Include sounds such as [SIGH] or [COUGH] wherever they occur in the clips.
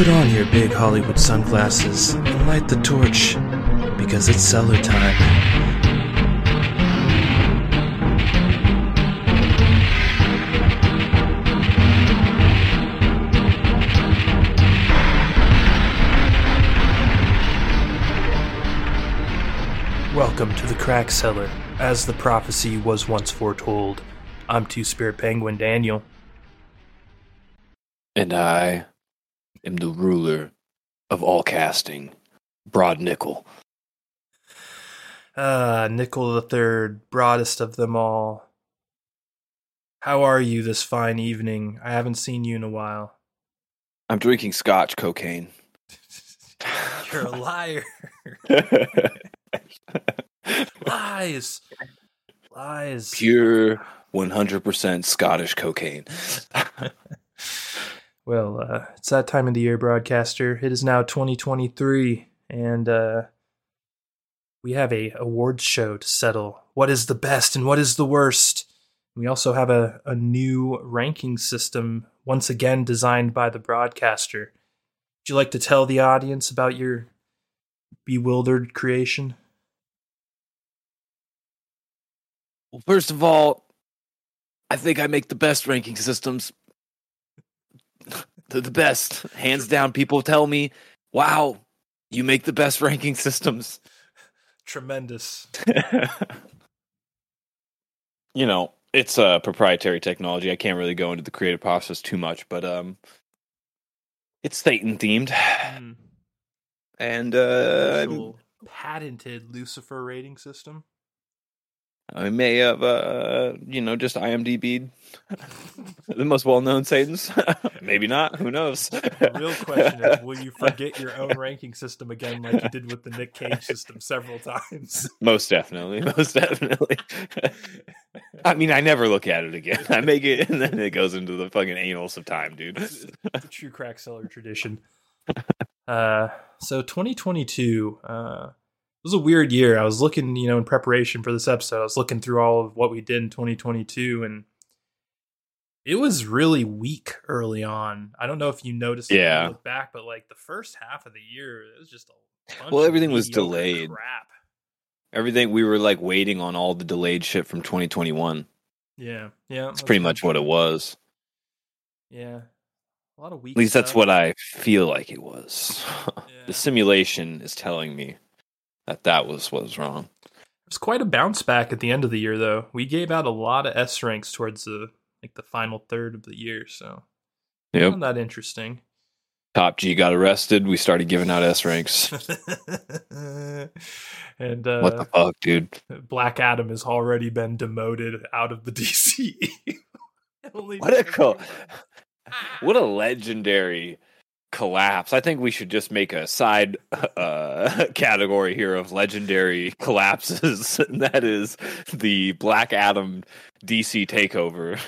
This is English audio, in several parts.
Put on your big Hollywood sunglasses and light the torch because it's cellar time. Welcome to the Crack Cellar, as the prophecy was once foretold. I'm Two Spirit Penguin Daniel. And I am the ruler of all casting, Broad Nickel. Ah, Nickel the Third, broadest of them all. How are you this fine evening? I haven't seen you in a while. I'm drinking scotch cocaine. [LAUGHS] You're a liar. [LAUGHS] Lies. Lies. Pure 100% Scottish cocaine. [LAUGHS] Well, uh, it's that time of the year, broadcaster. It is now 2023, and uh, we have a awards show to settle. What is the best and what is the worst? We also have a, a new ranking system, once again designed by the broadcaster. Would you like to tell the audience about your bewildered creation? Well, first of all, I think I make the best ranking systems. They're the best. Hands down, people tell me, wow, you make the best [LAUGHS] ranking systems. Tremendous. [LAUGHS] you know, it's a uh, proprietary technology. I can't really go into the creative process too much, but um it's Satan themed. Mm. [SIGHS] And uh patented Lucifer rating system. I may have uh you know just IMDb [LAUGHS] the most well known Satans. [LAUGHS] Maybe not. Who knows? The real question is will you forget your own [LAUGHS] ranking system again like you did with the Nick Cage system several times? Most definitely. Most definitely. I mean, I never look at it again. I make it and then it goes into the fucking anals of time, dude. the true Crack Cellar tradition. Uh, so 2022 uh, was a weird year. I was looking, you know, in preparation for this episode, I was looking through all of what we did in 2022, and it was really weak early on. I don't know if you noticed. Yeah. When you look back, but like the first half of the year, it was just a bunch Well, everything was delayed. Crap. Everything we were like waiting on all the delayed shit from 2021. Yeah, yeah. That's pretty much what it was. Yeah, a lot of weak. At least that's what I feel like it was. [LAUGHS] Yeah. the simulation is telling me that that was what was wrong. It was quite a bounce back at the end of the year, though. We gave out a lot of S ranks towards the like the final third of the year, so found that interesting. Top G got arrested. We started giving out S ranks. [LAUGHS] and uh, what the fuck, dude? Black Adam has already been demoted out of the [LAUGHS] DC. [LAUGHS] What a What a legendary collapse. I think we should just make a side [LAUGHS] uh, [LAUGHS] category here of legendary collapses. [LAUGHS] and that is the Black Adam DC takeover.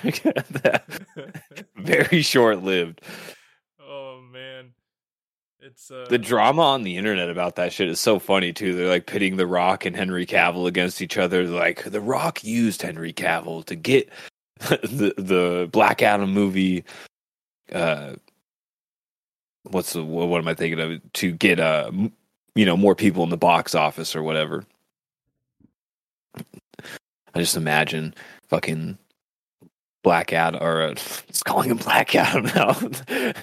Very short lived. oh man, it's uh, The drama on the internet about that shit is so funny too. They're like pitting The Rock and Henry Cavill against each other. They're like The Rock used Henry Cavill to get the the Black Adam movie. Uh, what's the what, am I thinking of? To get uh you know more people in the box office or whatever. I just imagine fucking Black Adam or uh, [LAUGHS] it's calling him Black Adam now. [LAUGHS] the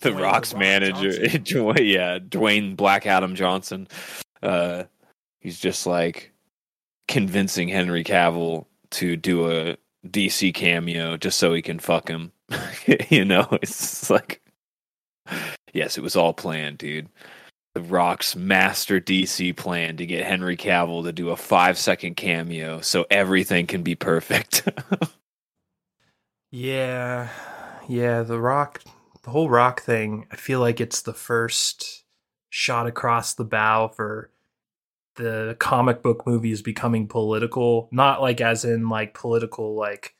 Dwayne Rock's Rock manager. [LAUGHS] Dwayne, yeah, Dwayne Black Adam Johnson. Uh, he's just like convincing Henry Cavill to do a DC cameo just so he can fuck him. you know, it's like, yes, it was all planned, dude. The Rock's master DC plan to get Henry Cavill to do a five second cameo so everything can be perfect. [LAUGHS] Yeah, yeah. The rock, the whole rock thing. I feel like it's the first shot across the bow for the comic book movies becoming political. Not like as in like political, like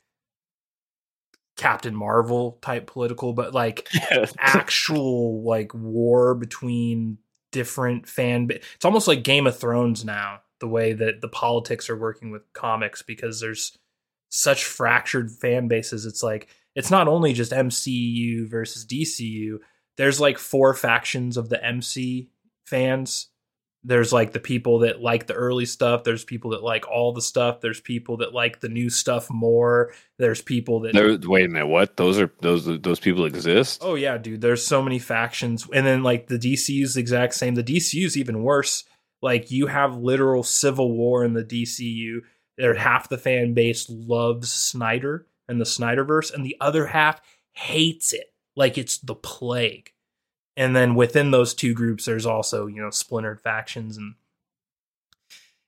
Captain Marvel type political, but like [LAUGHS] actual like war between different fan. Ba- it's almost like Game of Thrones now. The way that the politics are working with comics because there's such fractured fan bases. It's like it's not only just MCU versus DCU, there's like four factions of the MC fans. There's like the people that like the early stuff. There's people that like all the stuff. There's people that like the new stuff more. There's people that There, wait a minute, what? Those are those those people exist? Oh yeah, dude. There's so many factions, and then like the DCU's the exact same. The DCU's even worse. Like you have literal civil war in the DCU. There, half the fan base loves Snyder and the Snyderverse, and the other half hates it like it's the plague. And then within those two groups, there's also you know splintered factions, and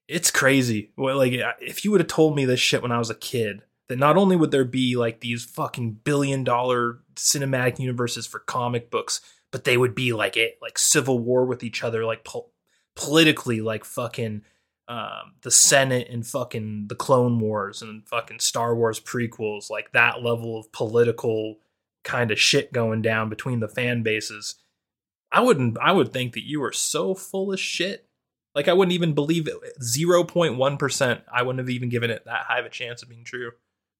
it's crazy. Well, like if you would have told me this shit when I was a kid, that not only would there be like these fucking billion dollar cinematic universes for comic books, but they would be like it like civil war with each other, like po- politically, like fucking um, the Senate and fucking the Clone Wars and fucking Star Wars prequels, like that level of political kind of shit going down between the fan bases. I wouldn't. I would think that you were so full of shit. Like I wouldn't even believe it. Zero point one percent. I wouldn't have even given it that high of a chance of being true. If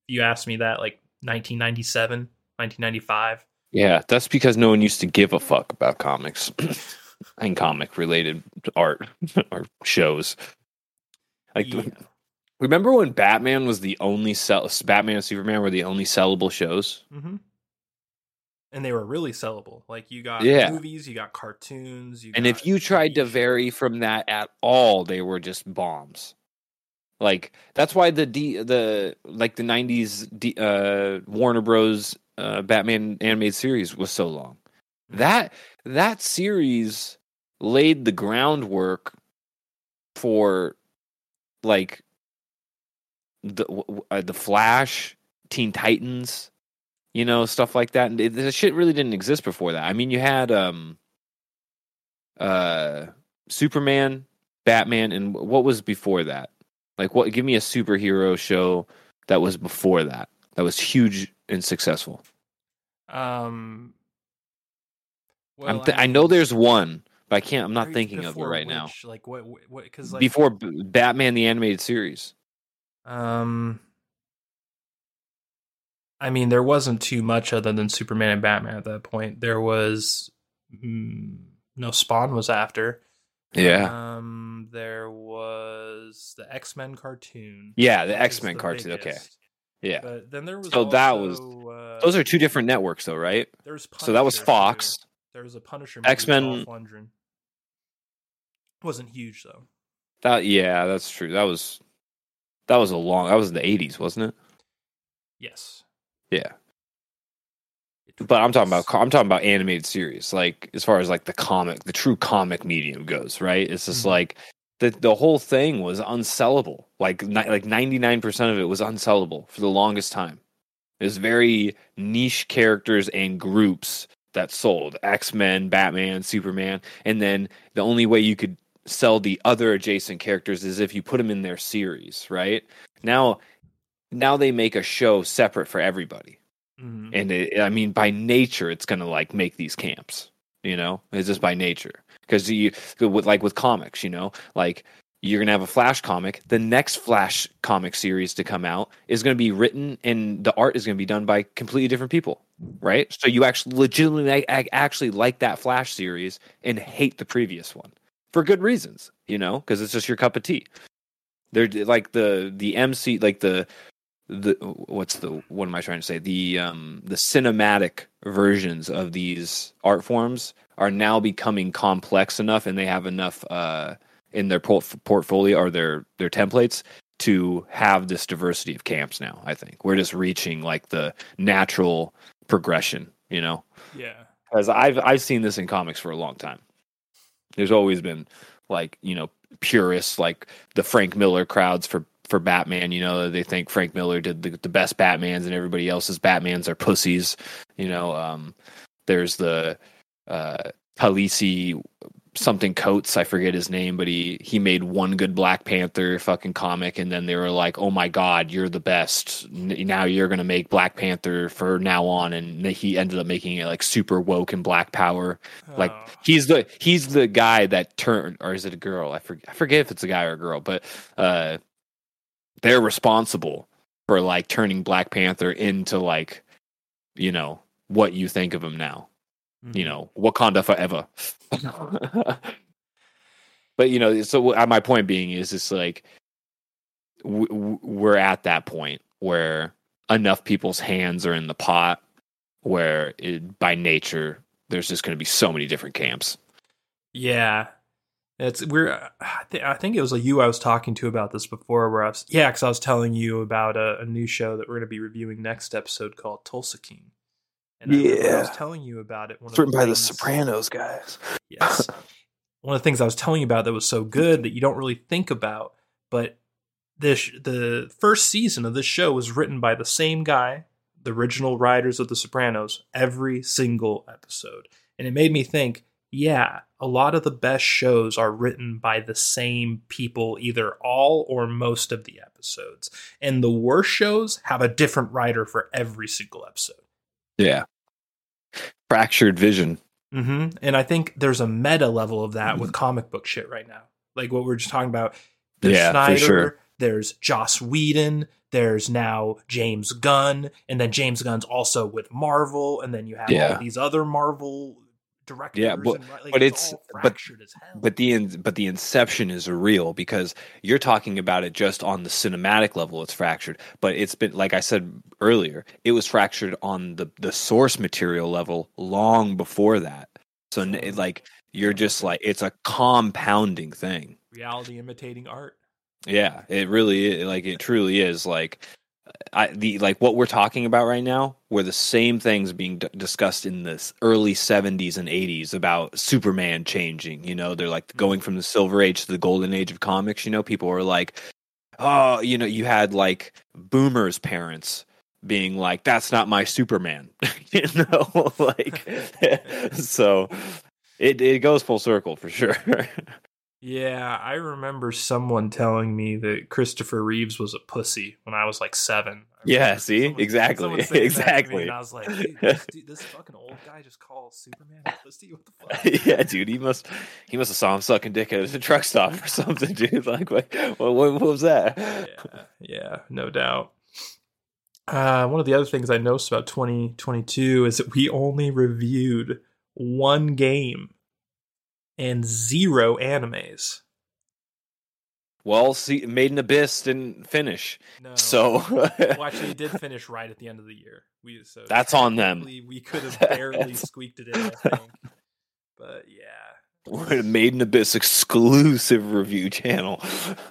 you asked me that, like 1997, 1995. Yeah, that's because no one used to give a fuck about comics [CLEARS THROAT] and comic related art [LAUGHS] or shows. Like, Yeah. remember when Batman was the only sell? Batman and Superman were the only sellable shows. Mm-hmm. And they were really sellable. Like you got Yeah. movies, you got cartoons, you And got if you tried to vary from that at all, they were just bombs. Like that's why the D, the like the '90s D, uh, Warner Bros. Uh, Batman animated series was so long. That that series laid the groundwork for like the uh, the Flash, Teen Titans, you know, stuff like that. And the shit really didn't exist before that. I mean, you had um, uh, Superman, Batman, and what was before that? Like, what? Give me a superhero show that was before that that was huge and successful. um I'm well, th- I mean, know there's one, but I can't. I'm not thinking of it right now. Like what what cuz like Before B- Batman the animated series. um I mean there wasn't too much other than Superman and Batman at that point. There was mm, no Spawn was after. Yeah. Um there was the X-Men cartoon. Yeah, the X-Men the cartoon, okay. Yeah. But then there was So that was- uh, Those are two different networks though, right? there was So that was Fox. There was a Punisher X-Men- Wasn't huge though. That yeah, that's true. That was that was a long that was in the 80s, wasn't it? Yes. Yeah. But I'm talking about I'm talking about animated series, like as far as like the comic, the true comic medium goes, right? It's just Mhm. like the the whole thing was unsellable. Like ni- like 99% of it was unsellable for the longest time. It was very niche characters and groups that sold X-Men, Batman, Superman, and then the only way you could sell the other adjacent characters is if you put them in their series, right? Now now they make a show separate for everybody Mhm. and it, I mean, by nature, it's gonna like make these camps. You know, it's just by nature because you with like with comics, you know, like you're gonna have a Flash comic. The next Flash comic series to come out is gonna be written and the art is gonna be done by completely different people, right? So you actually legitimately actually like that Flash series and hate the previous one for good reasons, you know, because it's just your cup of tea. They're like the the MC like the the what's the what am I trying to say? The um the cinematic versions of these art forms are now becoming complex enough, and they have enough uh in their port- portfolio or their their templates to have this diversity of camps. Now, I think we're just reaching like the natural progression, you know, Yeah. because I've I've seen this in comics for a long time. There's always been like you know purists like the Frank Miller crowds for for Batman. You know they think Frank Miller did the, the best Batmans and everybody else's Batmans are pussies. You know, um, there's the uh, Talisi something Coates, I forget his name, but he he made one good Black Panther fucking comic, and then they were like, "Oh my God, you're the best! Now you're gonna make Black Panther for now on," and he ended up making it like super woke and Black Power. Like Oh. he's the he's the guy that turned, or is it a girl? I forget. I forget if it's a guy or a girl, but uh, they're responsible for like turning Black Panther into like, you know, what you think of him now. you know, Wakanda forever. [LAUGHS] but you know, so uh, my point being is, it's like w- we're at that point where enough people's hands are in the pot, where it, by nature there's just going to be so many different camps. Yeah, it's we're. I, th- I think it was like you I was talking to about this before. Where I was yeah, because I was telling you about a, a new show that we're going to be reviewing next episode called Tulsa King. And I, I was telling you about it. One It's written by the Sopranos guys. Yes. [LAUGHS] One of the things I was telling you about that was so good that you don't really think about, but this the first season of this show was written by the same guy, the original writers of The Sopranos, every single episode. And it made me think, yeah, a lot of the best shows are written by the same people, either all or most of the episodes. And the worst shows have a different writer for every single episode. Yeah. Fractured vision. hmm And I think there's a meta level of that with comic book shit right now. Like what we are just talking about. There's Yeah, for Snyder, sure. there's Joss Whedon, there's now James Gunn, and then James Gunn's also with Marvel, and then you have Yeah. all these other Marvel directors. Yeah, but- and, like, but it's- all but- as hell. But the in, but the inception is real because you're talking about it just on the cinematic level. It's fractured, but it's been like I said earlier. It was fractured on the the source material level long before that. So it, like you're just like it's a compounding thing. reality imitating art. Yeah, it really is, like it truly is like I the like what we're talking about right now were the same things being d- discussed in the early 70s and 80s about Superman changing, you know, they're like going from the silver age to the golden age of comics, you know, people were like oh, you know, you had like boomers parents being like that's not my Superman, [LAUGHS] you know, [LAUGHS] like [LAUGHS] so it it goes full circle for sure. Yeah, I remember someone telling me that Christopher Reeves was a pussy when I was like seven. Yeah, see? someone- Exactly. someone saying that to me, Exactly. and I was like, dude, [LAUGHS] this, dude, this fucking old guy just calls Superman a pussy. What the fuck? [LAUGHS] yeah, dude, he must he must have saw him sucking dick at a truck stop or something, [LAUGHS] dude. Like, what, what, what was that? yeah, yeah, no doubt. Uh, one of the other things I noticed about 2022 is that we only reviewed one game and zero animes. Well, see, Made in Abyss didn't finish, No. so [LAUGHS] well, actually, it did [LAUGHS] finish right at the end of the year. We so That's on them. We could have [LAUGHS] barely squeaked it in, I think. But yeah, we're a Made in Abyss exclusive review channel.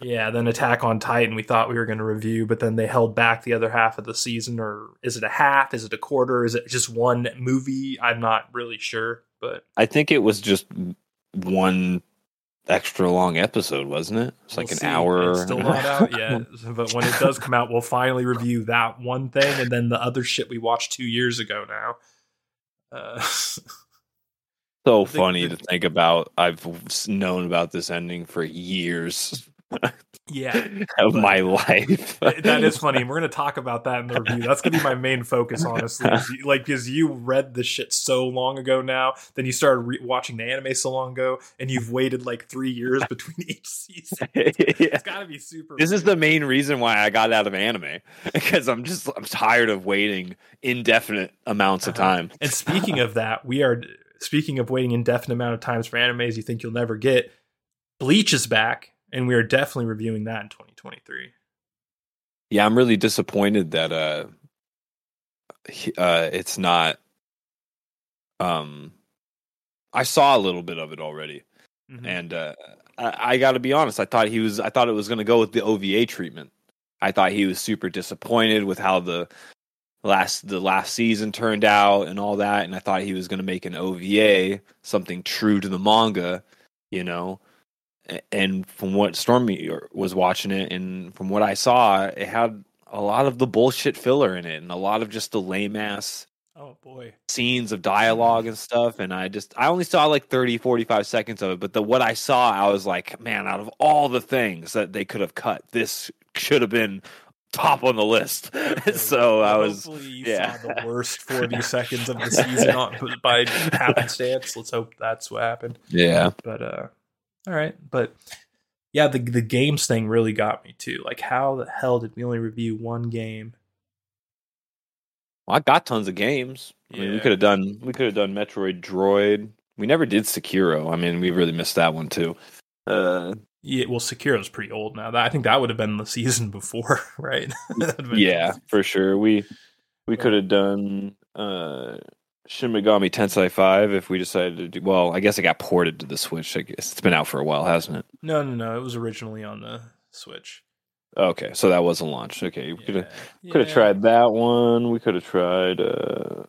yeah. Then Attack on Titan, we thought we were going to review, but then they held back the other half of the season. Or is it a half? Is it a quarter? Is it just one movie? I'm not really sure, but I think it was just one extra long episode, wasn't it? It's like we'll an see. hour. It's still not out yet, but when it does come out, we'll finally review that one thing and then the other shit we watched two years ago now. Uh, so funny the- to think about. I've known about this ending for years yeah, [LAUGHS] of my life. [LAUGHS] that is funny. and We're gonna talk about that in the review. That's gonna be my main focus, honestly. Like because you read the shit so long ago now, then you started re- watching the anime so long ago, and you've waited like three years [LAUGHS] between each season. Yeah. It's gotta be super. This is the main reason why I got out of anime because I'm just I'm tired of waiting indefinite amounts of Uh-huh. time. And speaking of that, we are speaking of waiting indefinite amount of times for animes you think you'll never get. Bleach is back, and we are definitely reviewing that in 2023. Yeah, I'm really disappointed that uh he- uh it's not um I saw a little bit of it already Mhm. and uh I, I got to be honest, I thought he was I thought it was going to go with the OVA treatment. I thought he was super disappointed with how the last the last season turned out and all that and I thought he was going to make an OVA something true to the manga, you know. And from what Stormy was watching it and from what I saw, it had a lot of the bullshit filler in it and a lot of just the lame ass Oh boy. scenes of dialogue and stuff and i just i only saw like 30 45 seconds of it but the what i saw i was like man out of all the things that they could have cut this should have been top on the list [LAUGHS] so i was Hopefully you yeah. saw the worst [LAUGHS] 40 seconds of the season on, by [LAUGHS] happenstance. Let's hope that's what happened. yeah But uh all right, but yeah, the the games thing really got me too. Like how the hell did we only review one game? Well, I got tons of games. I mean, we could have done we could have done Metroid Dread. We never did Sekiro. I mean, we really missed that one too. Uh, Yeah, well, Sekiro's pretty old now. That I think that would have been the [LAUGHS] season before, right? [LAUGHS] That'd have been- yeah, for sure. We we could have done uh Shin Megami Tensei 5 if we decided to do well, I guess it got ported to the Switch. I guess it's been out for a while, hasn't it? No, no, no. It was originally on the Switch. Okay, so that wasn't launched. Okay, we could have could have Yeah. tried that one. We could have tried uh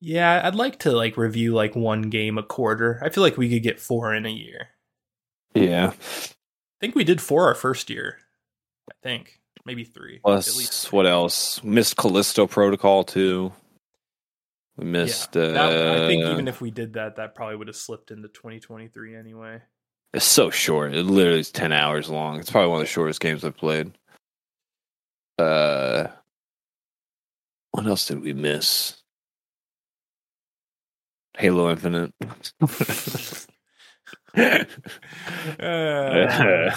Yeah, I'd like to like review like one game a quarter. I feel like we could get four in a year. yeah. I think we did four our first year. I think maybe three. At Plus least three. what else? Missed Callisto Protocol too. We Yeah, missed uh I think even if we did that, that probably would have slipped into 2023 anyway. It's so short. It literally is ten hours long. It's probably one of the shortest games I've played. Uh, what else did we miss? Halo Infinite. [LAUGHS] [LAUGHS] Uh,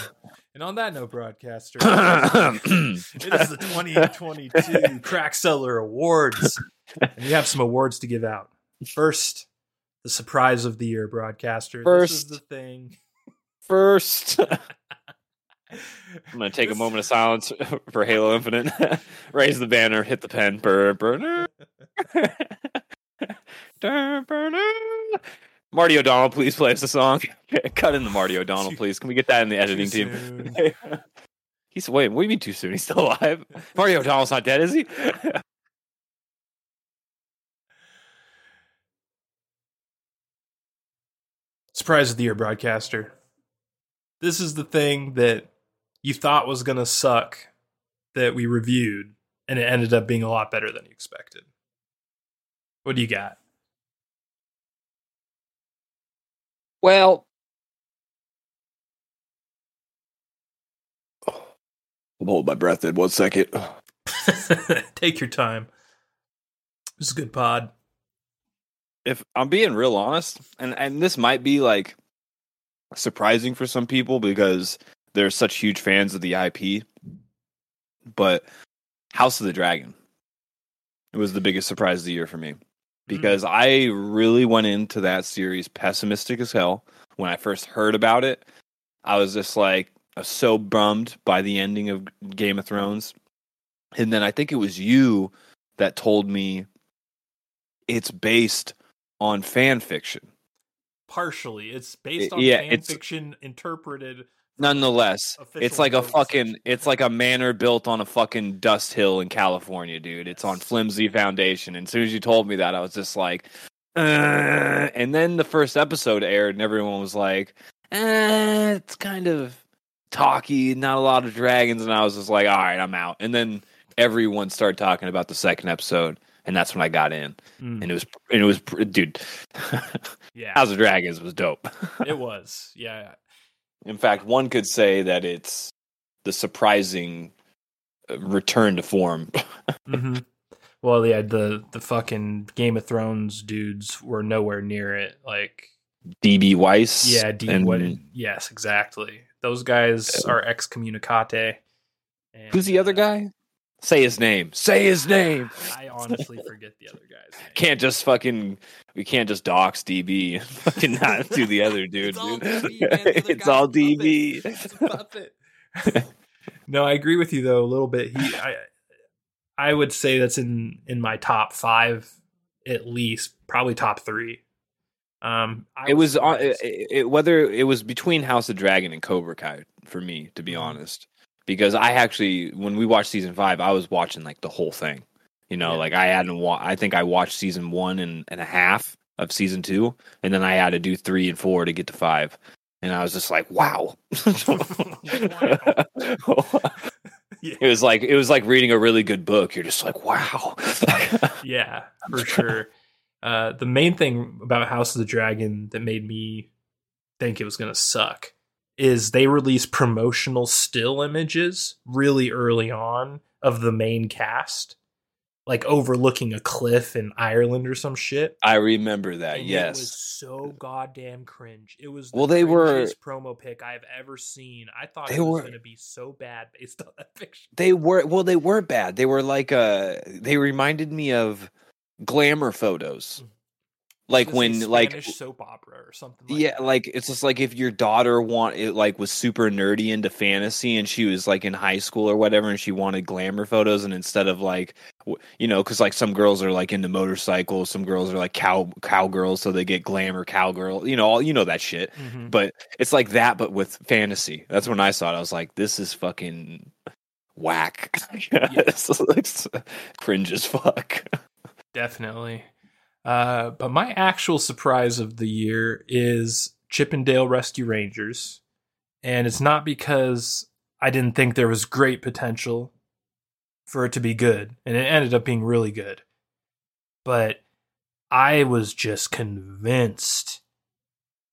and on that note, broadcaster, [COUGHS] it is the 2022 Crack Cellar Awards, and we have some awards to give out. First, the surprise of the year, broadcaster. this is the thing. First, [LAUGHS] I'm gonna take a moment of silence for Halo Infinite. [LAUGHS] Raise the banner, hit the pen, burr, burner. [LAUGHS] Durr, burner. Marty O'Donnell, please play us a song. [LAUGHS] Cut in the Marty O'Donnell, please. Can we get that in the editing team? [LAUGHS] He's wait. What do you mean too soon? He's still alive. [LAUGHS] Marty O'Donnell's not dead, is he? Surprise of the year, broadcaster. This is the thing that you thought was going to suck that we reviewed, and it ended up being a lot better than you expected. What do you got? Well, I'm holding my breath in one second. [LAUGHS] Take your time. This is a good pod. if I'm being real honest, and and this might be like surprising for some people because they're such huge fans of the IP, but House of the Dragon it was the biggest surprise of the year for me Mm-hmm. because I really went into that series pessimistic as hell when I first heard about it. I was just like I was so bummed by the ending of Game of Thrones, and then I think it was you that told me it's based on fan fiction. Partially, it's based on yeah, fan fiction interpreted. Nonetheless, it's like a fucking it's like a manor built on a fucking dust hill in California, dude. It's on flimsy foundation. And as soon as you told me that, I was just like, uh, and then the first episode aired, and everyone was like, eh, it's kind of talky, not a lot of dragons, and I was just like, all right, I'm out. And then everyone started talking about the second episode, and that's when I got in, Mm, and it was and it was dude, [LAUGHS] yeah, House of Dragons was dope. it [LAUGHS] was. Yeah, In fact, one could say that it's the surprising uh, return to form. [LAUGHS] hmm Well, yeah, the the fucking Game of Thrones dudes were nowhere near it. Like, DB Weiss. yeah, D- and what? Yes, exactly. Those guys are excommunicate. and, who's the other uh, guy? Say his name. Say his name. I honestly forget the other guy's [LAUGHS] name. Can't just fucking. We can't just dox DB and [LAUGHS] fucking not do the other [LAUGHS] dude. It's all. DB, man. The other it's all DB. It's puppet. no, I agree with you though a little bit. He, I, I would say that's in in my top five at least, probably top three. Um, I It was on it, it, whether it was between House of Dragon and Cobra Kai for me, to be Mhm. honest. Because I actually, when we watched season five, I was watching like the whole thing. You know, Yeah. like I hadn't. Wa- I think I watched season one and, and a half of season two, and then I had to do three and four to get to five. And I was just like, wow. [LAUGHS] It was like it was like reading a really good book. You're just like, wow. [LAUGHS] yeah, for sure. Uh, the main thing about House of the Dragon that made me think it was going to suck is they release promotional still images really early on of the main cast. like overlooking a cliff in Ireland or some shit. I remember that. And yes. It was so goddamn cringe. It was the Well, they were- promo pic I've ever seen. I thought They it was going to be so bad based on that [LAUGHS] picture. They were well. They were bad. They were like uh They reminded me of glamour photos, like This when like Spanish soap opera or something. Like yeah, that. like it's just like if your daughter want it like was super nerdy into fantasy and she was like in high school or whatever and she wanted glamour photos and instead of like you know because like some girls are like into motorcycles, some girls are like cow cowgirls, so they get glamour cowgirl. You know, all you know that shit. Mhm. But it's like that, but with fantasy. That's when I saw it. I was like, this is fucking whack. [LAUGHS] yeah. it's, it's [LAUGHS] cringe as fuck. [LAUGHS] definitely. Uh, but my actual surprise of the year is Chip 'n Dale Rescue Rangers, and it's not because I didn't think there was great potential for it to be good, and it ended up being really good. But I was just convinced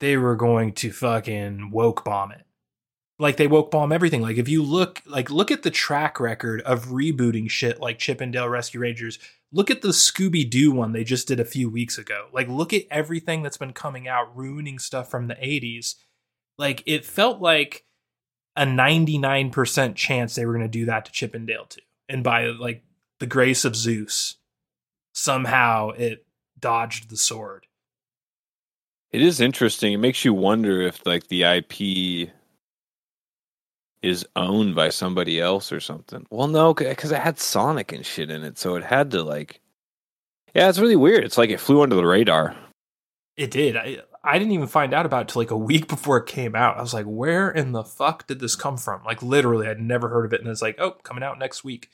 they were going to fucking woke bomb it. Like they woke bomb everything. Like if you look like look at the track record of rebooting shit like Chip 'n Dale Rescue Rangers look at the Scooby Doo one they just did a few weeks ago. Like, look at everything that's been coming out, ruining stuff from the 80s. Like, it felt like a 99% chance they were going to do that to Chip 'n Dale too. And by like the grace of Zeus, somehow it dodged the sword. It is interesting. It makes you wonder if like the IP is owned by somebody else or something. Well, no, because it had Sonic and shit in it, so it had to like. Yeah, it's really weird. It's like it flew under the radar. It did. I, I didn't even find out about it till like a week [LAUGHS] before it came out. I was like, where in the fuck did this come from? Like, literally, I'd never heard of it. And it's like, oh, coming out next week.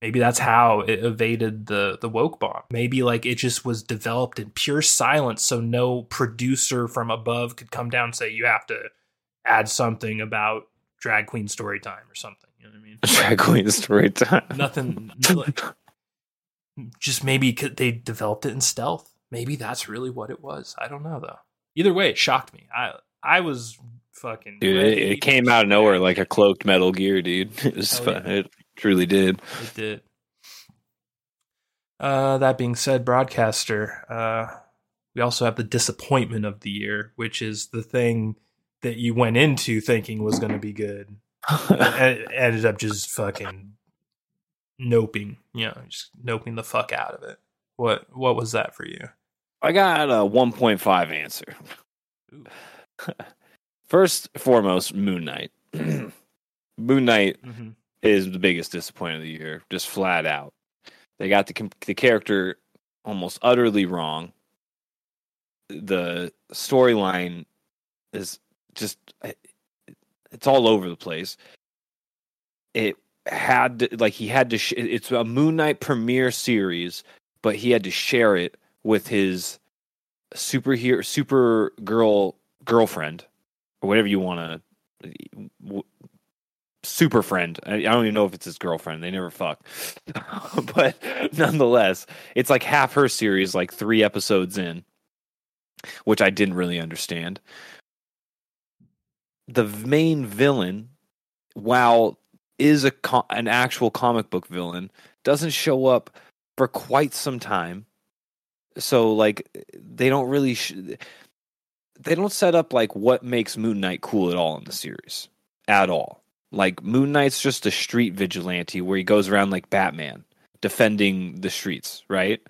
Maybe that's how it evaded the the woke bomb. Maybe like it just was developed in pure silence, so no producer from above could come down and say you have to add something about drag queen story time or something. You know what I mean? [LAUGHS] Drag Queen story time. Nothing. like, just maybe they developed it in stealth. Maybe that's really what it was. I don't know though. Either way, it shocked me. I I was fucking Dude, it, it came out of nowhere like a cloaked Metal Gear, dude. [LAUGHS] It was fun. yeah. It truly did. It did. Uh, that being said, broadcaster. Uh, we also have the disappointment of the year, which is the thing that you went into thinking was going to be good, [LAUGHS] ended up just fucking noping. You know, just noping the fuck out of it. What What was that for you? I got a 1.5 answer. [LAUGHS] First foremost, Moon Knight. [CLEARS THROAT] Moon Knight Mm-hmm. is the biggest disappointment of the year, just flat out. They got the the character almost utterly wrong. The storyline is just it's all over the place. It had to, like he had to sh- it's a Moon Knight premiere series, but he had to share it with his superhero super girl girlfriend or whatever you want to super friend. I, I don't even know if it's his girlfriend. They never fuck. [LAUGHS] but nonetheless, it's like half her series, like three episodes in, which I didn't really understand. The main villain, while is a co- an actual comic book villain, doesn't show up for quite some time. So like they don't really sh- they don't set up like what makes Moon Knight cool at all in the series at all. Like Moon Knight's just a street vigilante where he goes around like Batman defending the streets, right?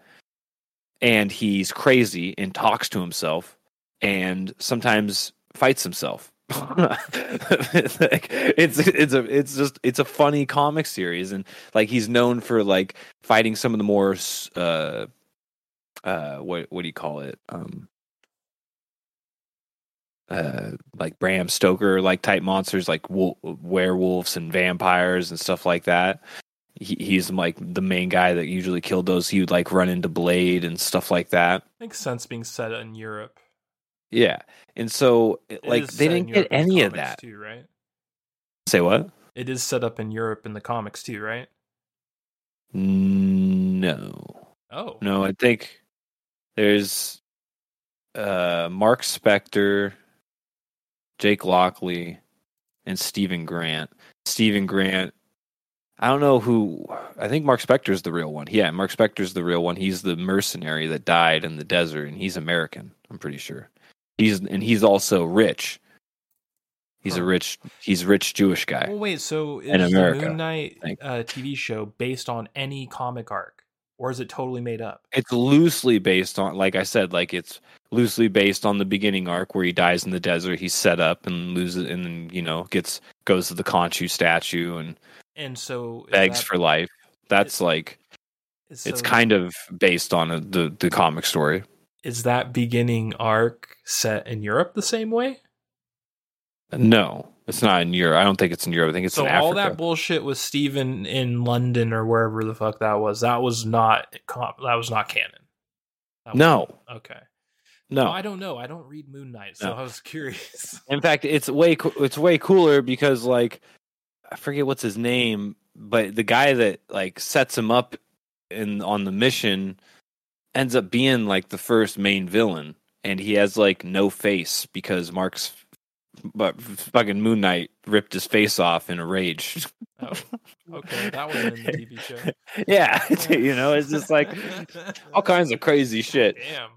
And he's crazy and talks to himself and sometimes fights himself. Like, it's it's a it's just it's a funny comic series and like he's known for like fighting some of the more uh uh what what do you call it um uh like Bram Stoker like type monsters like wo- werewolves and vampires and stuff like that. He, he's like the main guy that usually killed those. He would like run into Blade and stuff like that. Makes sense being set in Europe. Yeah, and so It like they didn't get any of that. too, right? Say what? It is set up in Europe in the comics too, right? No, Oh, no. I think there's uh Marc Spector, Jake Lockley, and Steven Grant. Steven Grant, I don't know who. I think Marc Spector's the real one. Yeah, Marc Spector's the real one. He's the mercenary that died in the desert, and he's American. I'm pretty sure. He's and he's also rich. He's a rich. He's a rich Jewish guy. Well, wait. So is In America, the Moon Knight uh, TV show based on any comic arc, or is it totally made up? It's loosely based on, like I said, like it's loosely based on the beginning arc where he dies in the desert. He's set up and loses, and then you know gets goes to the Khonshu statue and And so begs that- for life. That's like is- it's kind of based on a, the the comic story. Is that beginning arc set in Europe the same way? No, it's not in Europe. I don't think it's in Europe. I think it's so all that bullshit with Steven in London or wherever the fuck that was, that was not that was not canon. Was- No. Okay. no, Well, I don't know. I don't read Moon Knight, so No. I was curious. [LAUGHS] In fact, it's way co- it's way cooler because like I forget what's his name, but the guy that like sets him up in on the mission ends up being like the first main villain, and he has like no face because Marc's but fucking Moon Knight ripped his face off in a rage. [LAUGHS] Oh, okay, that wasn't in the TV show. [LAUGHS] yeah, [LAUGHS] you know, it's just like all kinds of crazy shit. Damn.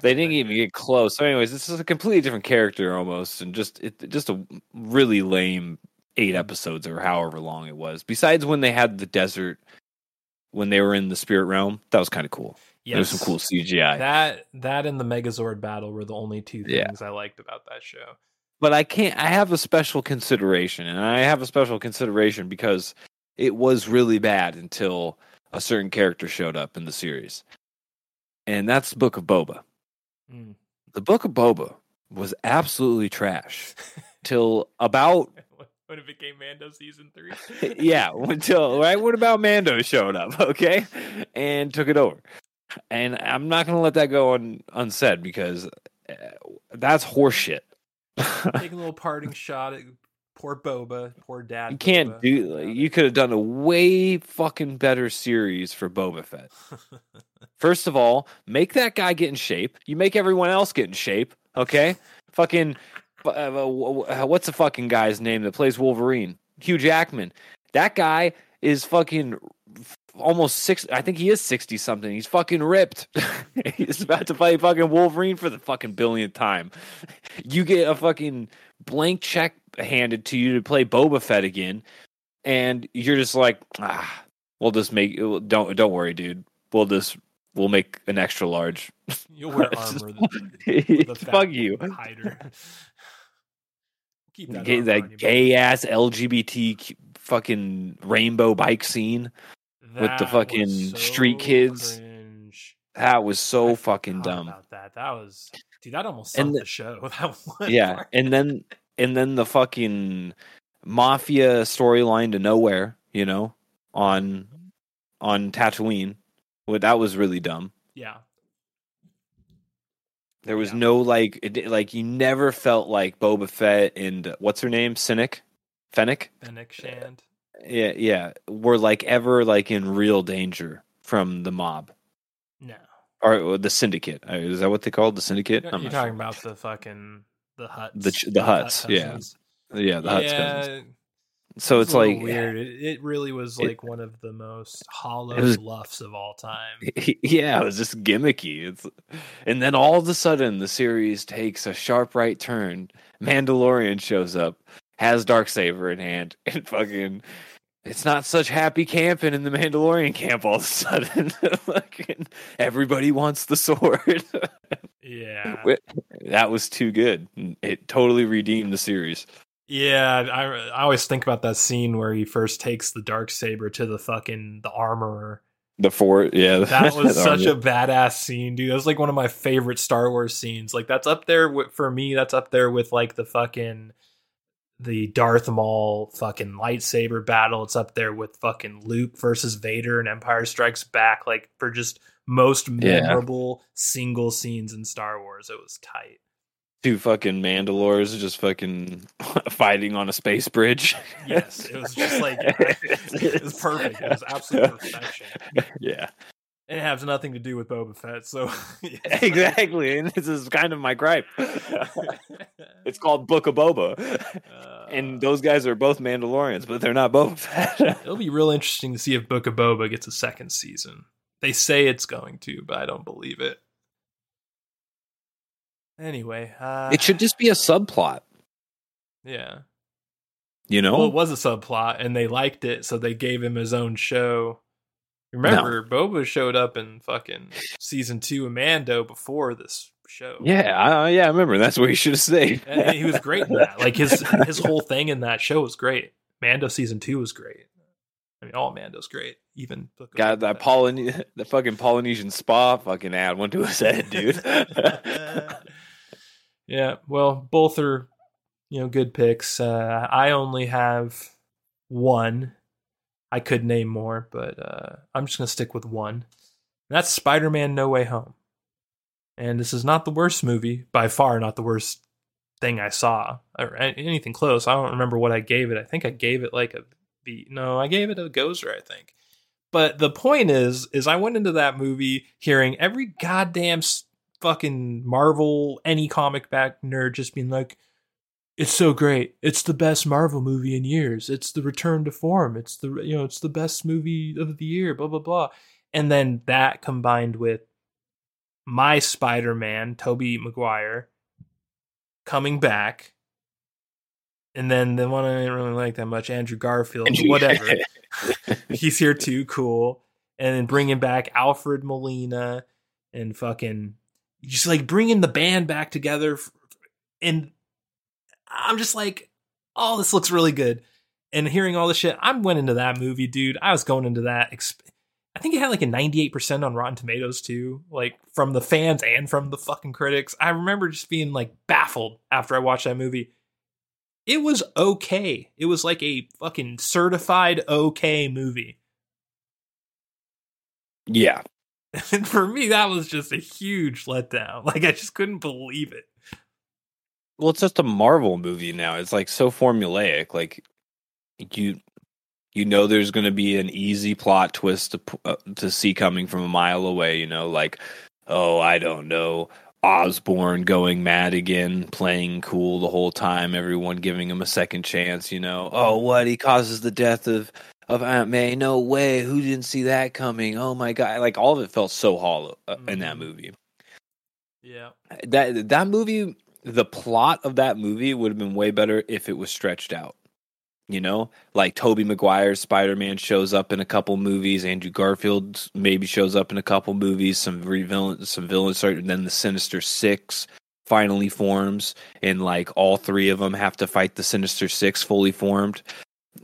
They didn't even get close. So, anyways, this is a completely different character almost, and just it just a really lame eight mm-hmm. episodes or however long it was. Besides when they had the desert, when they were in the spirit realm, that was kind of cool. There was some cool CGI. That that and the Megazord battle were the only two Yeah. things I liked about that show. but I can't. I have a special consideration, and I have a special consideration because it was really bad until a certain character showed up in the series, and that's the Book of Boba. Mm. The Book of Boba was absolutely trash [LAUGHS] till about [LAUGHS] when it became Mando season three. [LAUGHS] yeah, until right when about Mando showed up, okay, and took it over. And I'm not gonna let that go un, unsaid because uh, that's horseshit. Taking a [LAUGHS] little parting shot at poor Boba, poor dad. you can't Boba. do. You could have done a way fucking better series for Boba Fett. [LAUGHS] First of all, make that guy get in shape. You make everyone else get in shape, okay? fucking, uh, uh, what's the fucking guy's name that plays Wolverine? Hugh Jackman. That guy is fucking almost six. I think he is sixty something. He's fucking ripped. [LAUGHS] He's about to fight fucking Wolverine for the fucking billionth time. You get a fucking blank check handed to you to play Boba Fett again, and you're just like, ah, we'll just make. Don't don't worry, dude. We'll just we'll make an extra large. [LAUGHS] You'll wear [LAUGHS] armor. With a Fuck you. hider. Keep that, Gay, that gay ass LGBT fucking rainbow bike scene. With the fucking was street kids. cringe. That was so I fucking dumb. About that, that was dude. That almost And sunk the- the, show. [LAUGHS] Yeah, part. and then and then the fucking mafia storyline to nowhere, you know, on on Tatooine. Well, that was really dumb. yeah, There was Yeah. no like, it, like you never felt like Boba Fett and what's her name, Cynic, Fennec. Fennec Shand. Yeah, yeah, were like ever like in real danger from the mob No, or the syndicate. Uh, Is that what they called the syndicate? you're, I'm you're talking about the fucking the Hutts. The the Hutt Hutts, yeah. cousins. yeah, the Hutts yeah, cousins. So it it's little like weird. It, it really was It- like one of the most hollow was- bluffs of all time. [LAUGHS] yeah, it was just gimmicky. It's and then all of a sudden the series takes a sharp right turn. Mandalorian shows up, has dark saber in hand, [LAUGHS] and fucking. It's not such happy camping in the Mandalorian camp all of a sudden. [LAUGHS] everybody wants the sword. [LAUGHS] Yeah, that was too good. It totally redeemed the series. yeah. I I always think about that scene where he first takes the dark saber to the fucking the armorer. The fort, yeah, [LAUGHS] That was such armor. a badass scene, dude. That was like one of my favorite Star Wars scenes. Like that's up there with, for me. That's up there with like the fucking the Darth Maul fucking lightsaber battle. It's up there with fucking Luke versus Vader and Empire Strikes Back. Like for just most Yeah. memorable single scenes in Star Wars. It was tight. two fucking Mandalores just fucking [LAUGHS] fighting on a space bridge. Yes, it was just like [LAUGHS] it was perfect. It was absolute perfection. Yeah, it has nothing to do with Boba Fett. So [LAUGHS] [LAUGHS] exactly. And this is kind of my gripe. [LAUGHS] it's called Book of Boba. Uh, and those guys are both Mandalorians, but they're not Boba Fett. It'll be real interesting to see if Book of Boba gets a second season. They say it's going to, but I don't believe it. Anyway, uh, it should just be a subplot, yeah. you know? Well, it was a subplot, and they liked it, so they gave him his own show. Remember, Boba showed up in fucking season two of Mando before this show. yeah, I, yeah, I remember. That's what you should have stayed. And he was great in that. Like his [LAUGHS] his whole thing in that show was great. Mando season two was great. I mean, all Mando's great. Even Got that Fett. Polyne- [LAUGHS] the fucking Polynesian spa fucking ad went to his head, [LAUGHS] dude. yeah, well, both are you know good picks. Uh, I only have one. I could name more, but uh, I'm just gonna stick with one. And that's Spider-Man: No Way Home. And this is not the worst movie by far, not the worst thing I saw or anything close. I don't remember what I gave it. I think I gave it like a B. No, I gave it a Gozer. I think. But the point is, is I went into that movie hearing every goddamn fucking Marvel, any comic back nerd just being like, "It's so great! It's the best Marvel movie in years. It's the return to form. It's the you know, it's the best movie of the year." Blah blah blah. And then that combined with my Spider-Man, Tobey Maguire, coming back. And then the one I didn't really like that much, Andrew Garfield, but [LAUGHS] whatever he's here too, cool. And then bringing back Alfred Molina and fucking just like bringing the band back together. And I'm just like, oh, this looks really good. And hearing all this shit, I went into that movie, dude. I was going into that. Exp- I think it had like a 98% on Rotten Tomatoes too, like from the fans and from the fucking critics. I remember just being like baffled after I watched that movie. It was okay. It was like a fucking certified okay movie. yeah. [LAUGHS] And for me, that was just a huge letdown. Like I just couldn't believe it. Well, it's just a Marvel movie now. It's like so formulaic. Like you, you know, there's going to be an easy plot twist to uh, to see coming from a mile away. You know, like oh, I don't know, Osborn going mad again, playing cool the whole time. Everyone giving him a second chance. You know, oh, what he causes the death of of Aunt May? No way. Who didn't see that coming? Oh my god! Like all of it felt so hollow uh, in that Mhm. movie. Yeah. that that movie the plot of that movie would have been way better if it was stretched out you know? Like tobey maguire's spider-man shows up in a couple movies andrew garfield maybe shows up in a couple movies some re- villain some villains start and then the sinister six finally forms and like all three of them have to fight the sinister six fully formed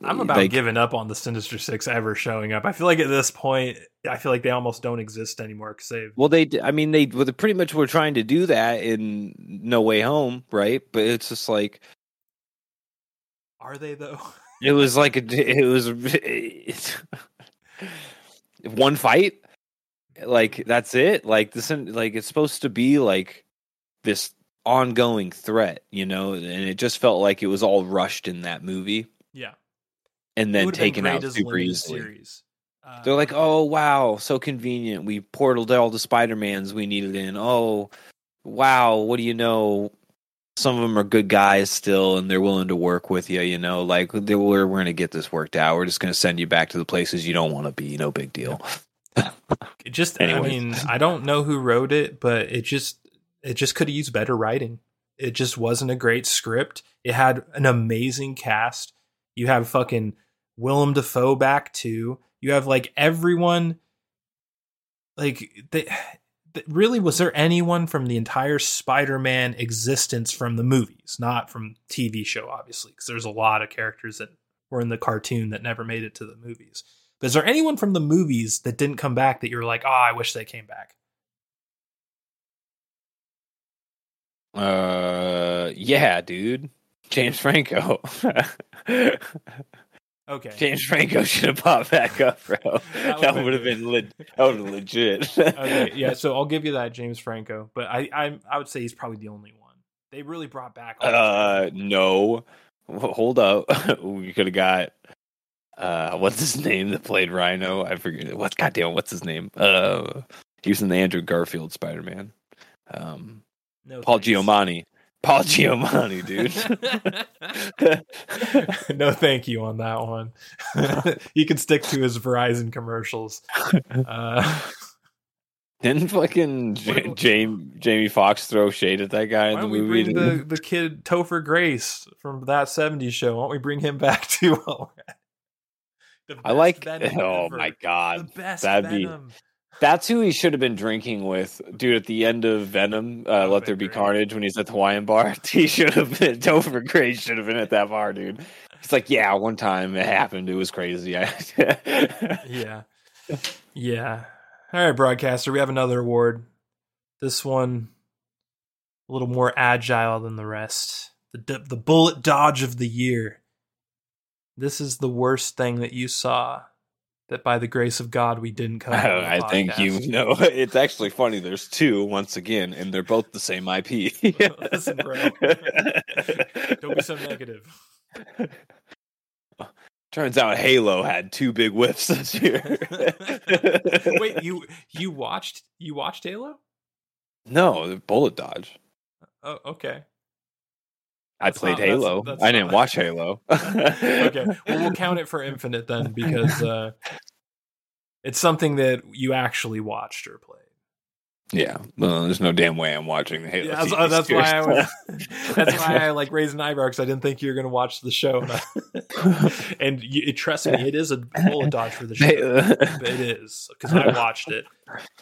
I'm about giving up on the Sinister Six ever showing up. I feel like at this point, I feel like they almost don't exist anymore because they've. well they, I mean they they pretty much were trying to do that in no way home right but it's just like Are they though? [LAUGHS] It was like a, it was [LAUGHS] one fight. Like that's it. Like this, like it's supposed to be like this ongoing threat, you know, and it just felt like it was all rushed in that movie. And then taken out super easily. series. Uh, They're like, oh wow, so convenient. We portaled all the Spider Mans we needed in. Oh wow, what do you know? Some of them are good guys still, and they're willing to work with you. You know, like they, we're we're gonna get this worked out. We're just gonna send you back to the places you don't want to be. No big deal. It just, [LAUGHS] Anyways. I mean, I don't know who wrote it, but it just, it just could have used better writing. It just wasn't a great script. It had an amazing cast. You have fucking Willem Dafoe back too. You have like everyone. Like they, th- really, was there anyone from the entire Spider-Man existence from the movies, not from TV show, obviously, because there's a lot of characters that were in the cartoon that never made it to the movies. But is there anyone from the movies that didn't come back that you're like, oh, I wish they came back? Uh, yeah, dude. James Franco. [LAUGHS] Okay. James Franco should have popped back up, bro. [LAUGHS] That That would've been been le- that would have legit. [LAUGHS] okay, yeah, so I'll give you that, James Franco, but I I, I would say he's probably the only one. They really brought back. Uh, no. Hold up. [LAUGHS] we could have got uh what's his name that played Rhino? I forget what's goddamn what's his name? Uh he was in the Andrew Garfield Spider Man. Um No Paul thanks. Giamatti. Paul Giamatti, dude. [LAUGHS] no, thank you on that one. [LAUGHS] he can stick to his Verizon commercials. Uh, [LAUGHS] Didn't fucking J- Jamie Jamie Foxx throw shade at that guy in the we movie? bring the, the kid Topher Grace from that '70s show? Why don't we bring him back too? I like. Oh ever. my god, the best that'd Venom. be. That's who he should have been drinking with, dude. At the end of Venom, uh, Let There Be great. Carnage, when he's at the Hawaiian bar, [LAUGHS] he should have been. Topher Grace should have been at that bar, dude. It's like, yeah, one time it happened. It was crazy. [LAUGHS] yeah, yeah. All right, broadcaster, we have another award. This one a little more agile than the rest. The the bullet dodge of the year. This is the worst thing that you saw that by the grace of God we didn't cover. Oh, I podcast. think you know. [LAUGHS] It's actually funny. There's two once again, and they're both the same IP. [LAUGHS] Listen, bro. [LAUGHS] Don't be so negative. Turns out Halo had two big whiffs this year. Wait, you you watched you watched Halo? No, the Bullet Dodge. Oh, okay. I played not, Halo. That's, that's I didn't watch [LAUGHS] Halo. [LAUGHS] okay, well, we'll count it for Infinite then [LAUGHS] because uh, it's something that you actually watched or played. Yeah, well, there's no damn way I'm watching the Halo. Yeah, that's, uh, that's why I was, that's why I like raised an eyebrow because I didn't think you were going to watch the show. and you, trust me, it is a bullet dodge for the show. it is because I watched it,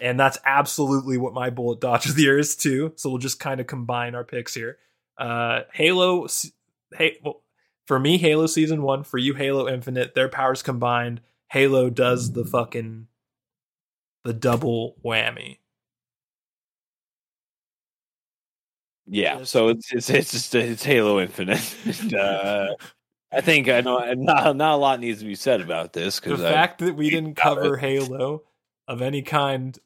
and that's absolutely what my bullet dodge of the year is too. So we'll just kind of combine our picks here. Uh, Halo, hey, well, for me, Halo season one. For you, Halo Infinite. Their powers combined, Halo does the fucking the double whammy Yeah, so it's it's it's just it's Halo Infinite. [LAUGHS] and, uh, I think I know not not a lot needs to be said about this because the I, fact that we didn't cover Halo of any kind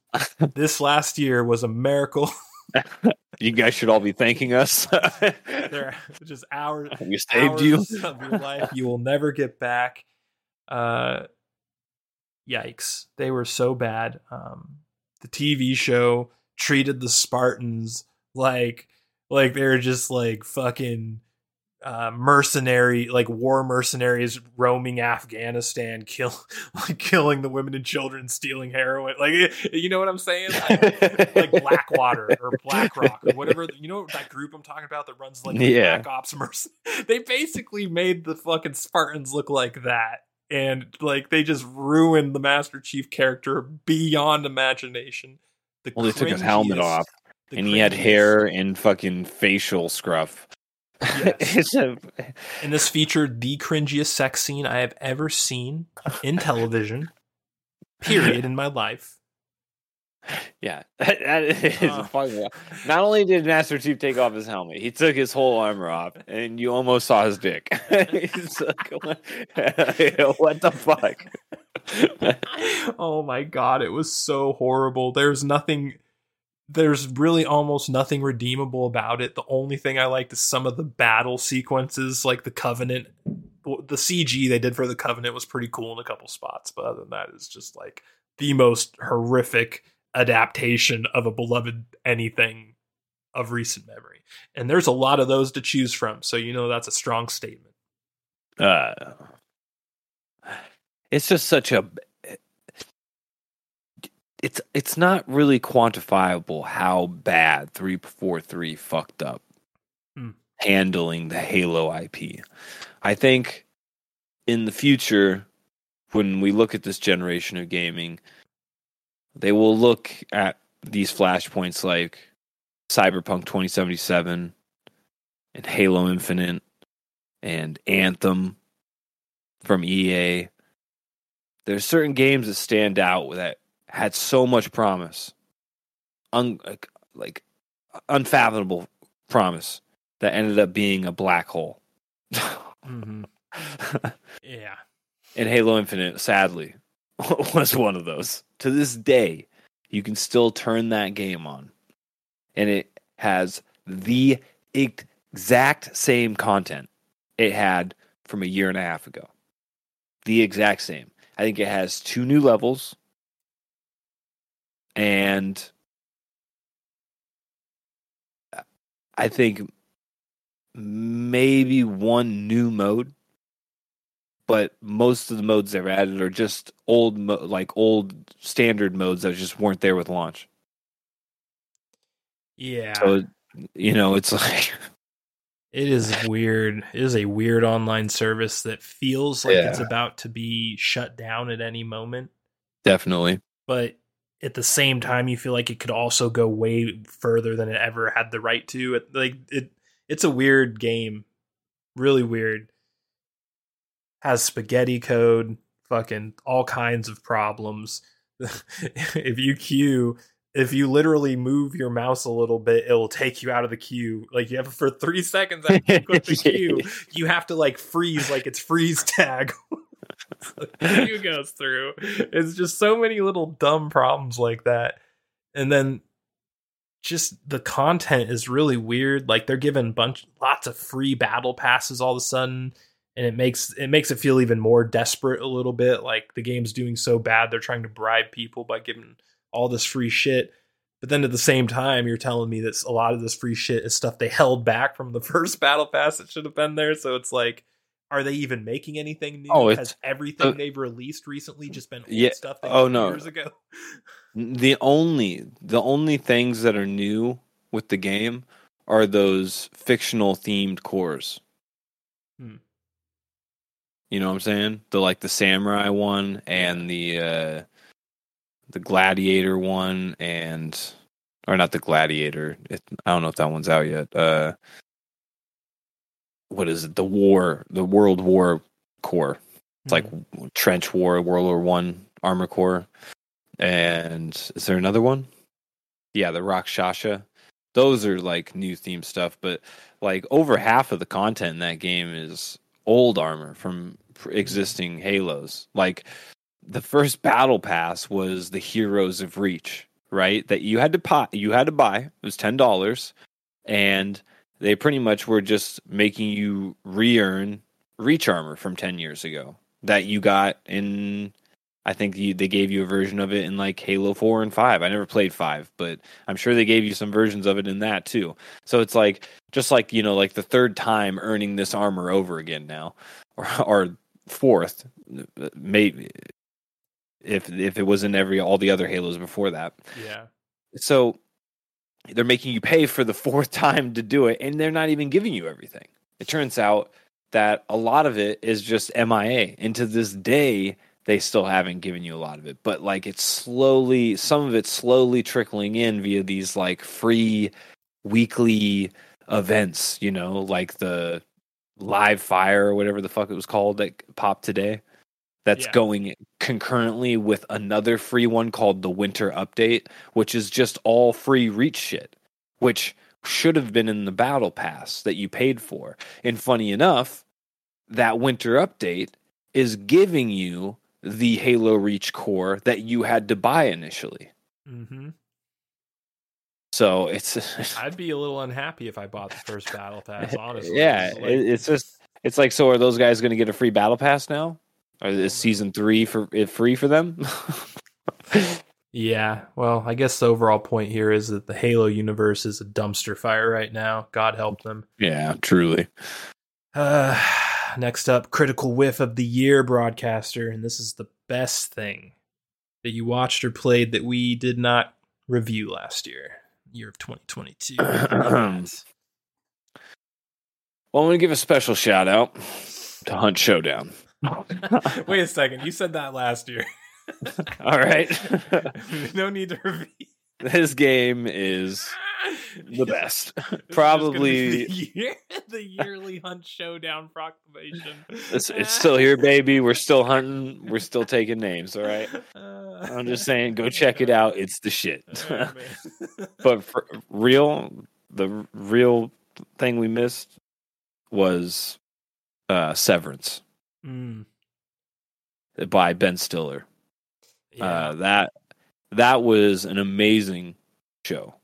this last year was a miracle. [LAUGHS] [LAUGHS] you guys should all be thanking us. [LAUGHS] They're just hours. [LAUGHS] We saved hours you of your life. You will never get back. Uh, yikes! They were so bad. Um, the TV show treated the Spartans like like they're just like fucking uh, mercenary, like war mercenaries roaming Afghanistan, kill [LAUGHS] like killing the women and children, stealing heroin. Like you know what I'm saying? Like, like Blackwater or BlackRock or whatever. You know that group I'm talking about that runs like yeah. Black Ops merc. [LAUGHS] They basically made the fucking Spartans look like that. And like they just ruined the Master Chief character beyond imagination. The well, they took his helmet off and he had hair and fucking facial scruff. [LAUGHS] Yes. a... and this featured the cringiest sex scene I have ever seen in television. Period in my life. Yeah, [LAUGHS] that is uh, funny. Not only did Master Chief take off his helmet, he took his whole armor off, and you almost saw his dick. [LAUGHS] Like, what the fuck? oh my god, it was so horrible. There's nothing there's really almost nothing redeemable about it. The only thing I liked is some of the battle sequences, like the Covenant. The CG they did for the Covenant was pretty cool in a couple spots, but other than that, it's just like the most horrific adaptation of a beloved anything of recent memory. And there's a lot of those to choose from, so you know that's a strong statement. Uh, it's just such a it's it's not really quantifiable how bad 343 fucked up hmm. handling the Halo IP. I think in the future when we look at this generation of gaming they will look at these flashpoints like Cyberpunk 2077 and Halo Infinite and Anthem from EA. There's certain games that stand out with that had so much promise, un, like, like unfathomable promise that ended up being a black hole. mm-hmm. [LAUGHS] yeah. And Halo Infinite, sadly, [LAUGHS] was one of those. To this day, you can still turn that game on, and it has the exact same content it had from a year and a half ago. The exact same. I think it has two new levels and I think maybe one new mode, but most of the modes they've added are just old, mo- like old standard modes that just weren't there with launch. Yeah. So you know, it's [LAUGHS] like It is weird. It is a weird online service that feels like it's about to be shut down at any moment, definitely. but at the same time, you feel like it could also go way further than it ever had the right to. It, like it, it's a weird game, really weird. Has spaghetti code, fucking all kinds of problems. [LAUGHS] if you queue, if you literally move your mouse a little bit, it will take you out of the queue. Like you have for three seconds after you quit the [LAUGHS] queue, you have to like freeze like it's freeze tag. [LAUGHS] [LAUGHS] queue goes through. It's just so many little dumb problems like that. And then just the content is really weird. Like they're giving bunch lots of free battle passes all of a sudden. And it makes it makes it feel even more desperate a little bit. Like the game's doing so bad, they're trying to bribe people by giving all this free shit. But then at the same time, you're telling me that a lot of this free shit is stuff they held back from the [LAUGHS] first battle pass that should have been there. So it's like, are they even making anything new? Oh, Has everything uh, they've released recently just been old Yeah, stuff they oh, no. years ago? The only the only things that are new with the game are those fictional themed cores. Hmm. You know what I'm saying? The like the samurai one and the uh the gladiator one and or not the gladiator. It, I don't know if that one's out yet. Uh what is it? The war, the World War core. It's like hmm. trench war, World War One armor core. And is there another one? Yeah, the Rakshasa. Those are like new theme stuff, but like over half of the content in that game is old armor from existing Halos. Like the first battle pass was the Heroes of Reach, right? That you had to buy. You had to buy. It was ten dollars, and they pretty much were just making you re-earn Reach armor from ten years ago that you got in. I think you, they gave you a version of it in like Halo Four and Five. I never played Five, but I'm sure they gave you some versions of it in that too. So it's like just like you know, like the third time earning this armor over again now, or or fourth, maybe if if it was in every all the other Halos before that. Yeah. So they're making you pay for the [LAUGHS] fourth time to do it, and they're not even giving you everything. It turns out that a lot of it is just MIA. And to this day, they still haven't given you a lot of it. But like it's slowly, some of it's slowly trickling in via these like free weekly events, you know, like the live fire or whatever the fuck it was called that popped today. That's Yeah. going concurrently with another free one called the Winter Update, which is just all free reach shit, which should have been in the Battle Pass that you paid for. And funny enough, that Winter Update is giving you the Halo Reach core that you had to buy initially. Mm-hmm. So it's [LAUGHS] I'd be a little unhappy if I bought the first battle pass. [LAUGHS] Honestly, yeah, It's like- it's just it's like so are those guys going to get a free battle pass now? Or Oh, is season 3 for it free for them? [LAUGHS] Yeah, well, I guess the overall point here is that the Halo universe is a dumpster fire right now. God help them. yeah, truly. Uh, [SIGHS] next up, critical whiff of the year broadcaster, and this is the best thing that you watched or played that we did not review last year, year of 2022. [CLEARS THROAT] Well, I'm going to give a special shout out to Hunt Showdown. [LAUGHS] Wait a second, you said that last year. [LAUGHS] All right. [LAUGHS] no need to review. this game is the best. This is just gonna be Probably the, year, the yearly Hunt Showdown proclamation. it's, it's still here, baby. We're still hunting. We're still taking names. All right. Uh, I'm just saying, go check it out. It's the shit. but for real, the real thing we missed was uh, Severance Mm, by Ben Stiller. yeah. Uh, that that was an amazing show.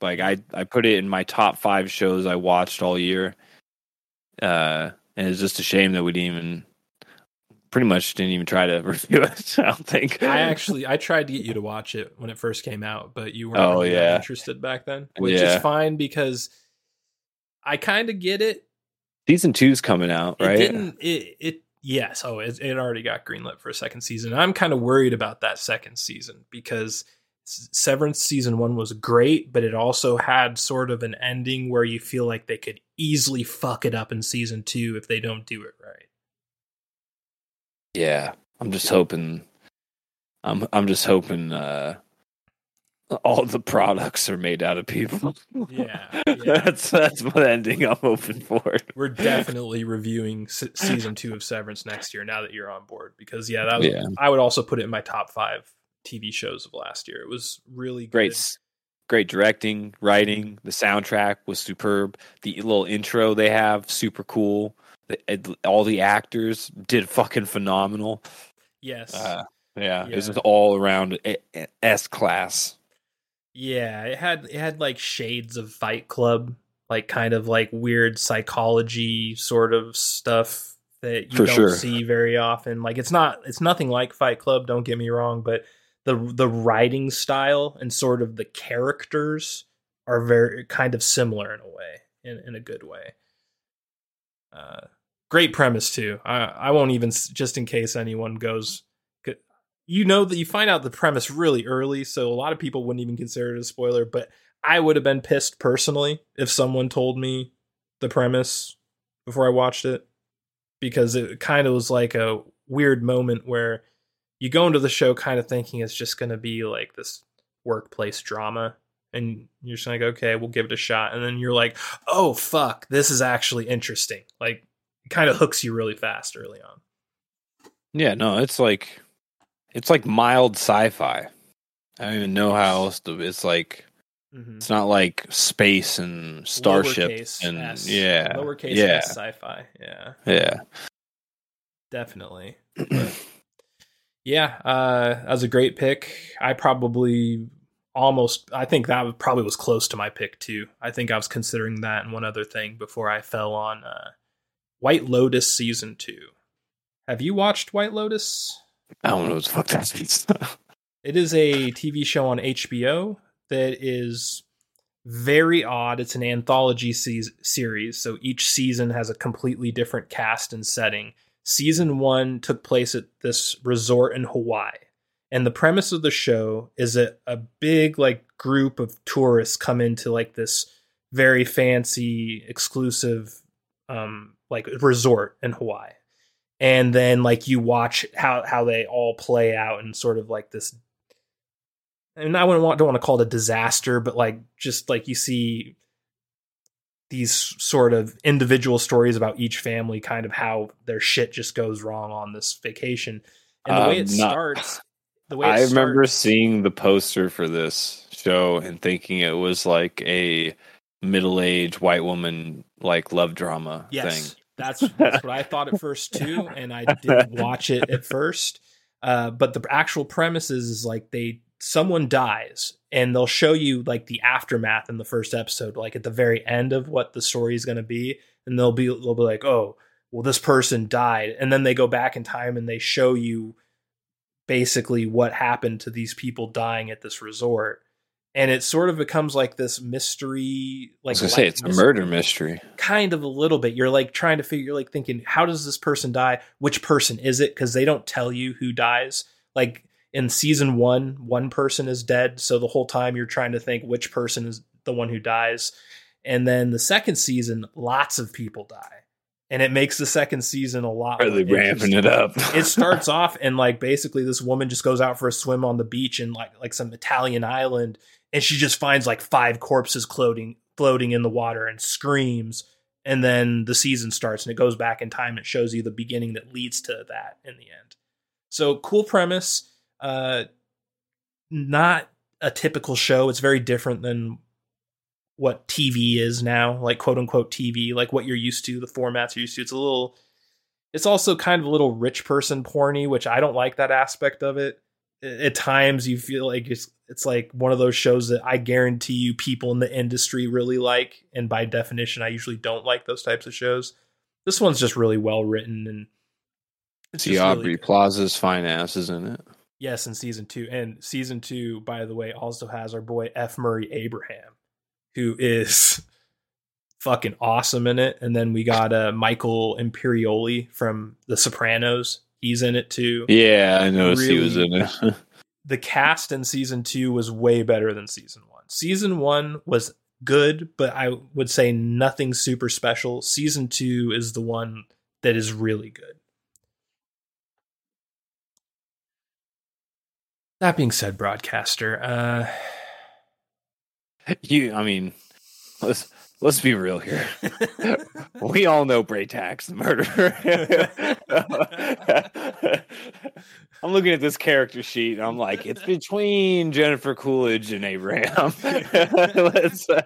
Like I I put it in my top five shows I watched all year. Uh, and it's just a shame that we didn't even pretty much didn't even try to [LAUGHS] review it. I don't think. I actually I tried to get you to watch it when it first came out, but you weren't Oh, really yeah. interested back then, which Yeah. is fine because I kind of get it Season two's coming out, right? It didn't. It, it yes. Oh, it, it already got greenlit for a second season. I'm kind of worried about that second season because Severance season one was great, but it also had sort of an ending where you feel like they could easily fuck it up in season two if they don't do it right. Yeah, I'm just hoping. I'm I'm just hoping uh, all the products are made out of people. Yeah, [LAUGHS] yeah. that's that's what ending I'm hoping for. We're definitely reviewing se- season two of Severance next year. Now that you're on board, because yeah, that was, Yeah. I would also put it in my top five TV shows of last year. It was really good. Great, great directing, writing. The soundtrack was superb. The little intro they have, super cool. The, it- all the actors did fucking phenomenal. Yes. Uh, yeah, it was all around S class. Yeah, it had it had like shades of Fight Club, like kind of like weird psychology sort of stuff that you For don't sure. see very often. Like it's not it's nothing like Fight Club, don't get me wrong, but the the writing style and sort of the characters are very kind of similar in a way, in in a good way. Uh great premise too. I I won't even just in case anyone goes you know that you find out the premise really early, so a lot of people wouldn't even consider it a spoiler. But I would have been pissed personally if someone told me the premise before I watched it, because it kind of was like a weird moment where you go into the show kind of thinking it's just going to be like this workplace drama, and you're just like, okay, we'll give it a shot, and then you're like, oh fuck, this is actually interesting. Like, it kind of hooks you really fast early on. Yeah, no, it's like it's like mild sci-fi. I don't even know how else to. It's like Mm-hmm. it's not like space and starships Lowercase and S. yeah, lowercase yeah, s sci-fi. Yeah, yeah. definitely. Yeah, uh, that was a great pick. I probably almost. I think that probably was close to my pick too. I think I was considering that and one other thing before I fell on uh, White Lotus season two. Have you watched White Lotus? I don't know what the fuck that means. [LAUGHS] It is a TV show on HBO that is very odd. It's an anthology se- series, so each season has a completely different cast and setting. Season one took place at this resort in Hawaii. And the premise of the show is that a big like group of tourists come into like this very fancy, exclusive um like resort in Hawaii. And then like you watch how how they all play out and sort of like this and I wouldn't want don't want to call it a disaster, but like just like you see these sort of individual stories about each family, kind of how their shit just goes wrong on this vacation. And the way Um, it not- starts, the way it I remember seeing the poster for this show and thinking it was like a middle-aged white woman like love drama Yes, thing. That's [LAUGHS] that's what I thought at first too, and I didn't [LAUGHS] watch it at first. Uh, but the actual premise is, is like they someone dies, and they'll show you like the aftermath in the first episode, like at the very end of what the story is going to be, and they'll be they'll be like, oh, well, this person died, and then they go back in time and they show you basically what happened to these people dying at this resort. And it sort of becomes like this mystery, like I was say it's a murder mystery. kind of a little bit. You're like trying to figure, like thinking, how does this person die? Which person is it? Because they don't tell you who dies. Like in season one, one person is dead. So the whole time you're trying to think which person is the one who dies. And then the second season, lots of people die. And it makes the second season a lot more ramping it up? it [LAUGHS] starts off and like basically this woman just goes out for a swim on the beach in like like some Italian island and she just finds like five corpses floating floating in the water and screams and then the season starts and it goes back in time it shows you the beginning that leads to that in the end. So cool premise uh not a typical show. It's very different than what TV is now, like quote unquote TV, like what you're used to, the formats you're used to. It's a little it's also kind of a little rich person porny, which I don't like that aspect of it. At times you feel like it's it's like one of those shows that I guarantee you people in the industry really like, and by definition, I usually don't like those types of shows. This one's just really well written and it's See just Aubrey really. Plaza's fine ass is in it. Yes, in season two. And season two, by the way, also has our boy F. Murray Abraham, who is [LAUGHS] fucking awesome in it. And then we got uh, Michael Imperioli from The Sopranos. He's in it too. Yeah, I noticed he was in it. [LAUGHS] The cast in season two was way better than season one. Season one was good, but I would say nothing super special. Season two is the one that is really good. That being said, broadcaster, uh, you, I mean, [LAUGHS] let's let's be real here. [LAUGHS] we all know Braytax, the murderer. [LAUGHS] I'm looking at this character sheet. And I'm like, it's between Jennifer Coolidge and Abraham. [LAUGHS] Uh,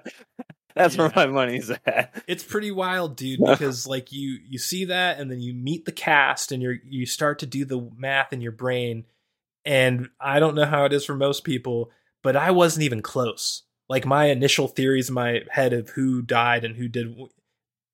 that's where my money's at. it's pretty wild dude because like you you see that and then you meet the cast and you're you start to do the math in your brain and i don't know how it is for most people but i wasn't even close like my initial theories in my head of who died and who did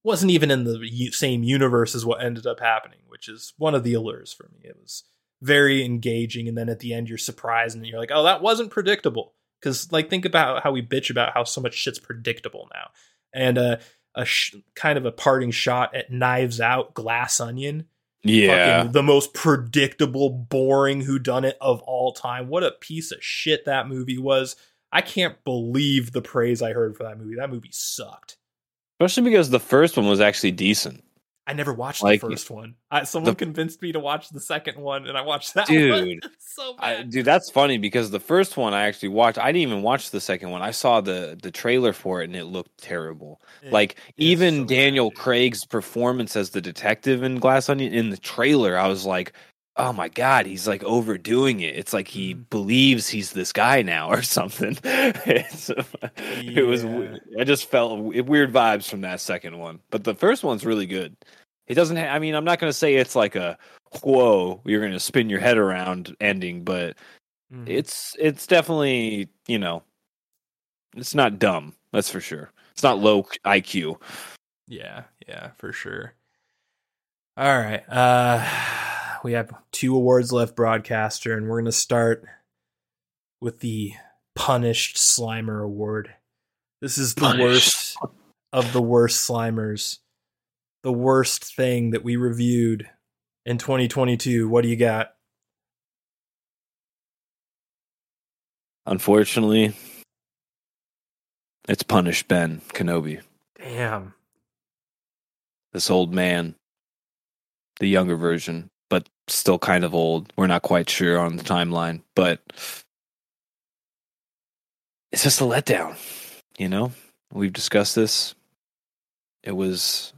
wasn't even in the same universe as what ended up happening which is one of the allures for me it was very engaging and then at the end you're surprised and you're like oh that wasn't predictable because like think about how we bitch about how so much shit's predictable now and uh, a sh- kind of a parting shot at Knives Out, Glass Onion. Yeah. Fucking the most predictable, boring whodunit of all time. What a piece of shit that movie was. I can't believe the praise I heard for that movie. That movie sucked. Especially because the first one was actually decent. I never watched Like, the first one. I, someone the- convinced me to watch the second one, and I watched that Dude, one. [LAUGHS] so I, dude, that's funny because the first one I actually watched. I didn't even watch the second one. I saw the the trailer for it and it looked terrible. It like even so Daniel dude. Craig's performance as the detective in Glass Onion in the trailer, I was like, "Oh my god, he's like overdoing it." It's like he Mhm. believes he's this guy now or something. [LAUGHS] it's, It was. I just felt weird vibes from that second one, but the first one's really good. It doesn't. Ha- I mean, I'm not going to say it's like a whoa, you're going to spin your head around ending, but Mhm. it's it's definitely you know it's not dumb that's for sure it's not low iq Yeah, yeah, for sure. All right. Uh we have two awards left broadcaster and we're going to start with the punished slimer award. This is the Punished. worst of the worst slimers. The worst thing that we reviewed in 2022. What do you got? unfortunately it's punished ben kenobi Damn. this old man the younger version still kind of old. We're not quite sure on the timeline but it's just a letdown you know? We've discussed this. It was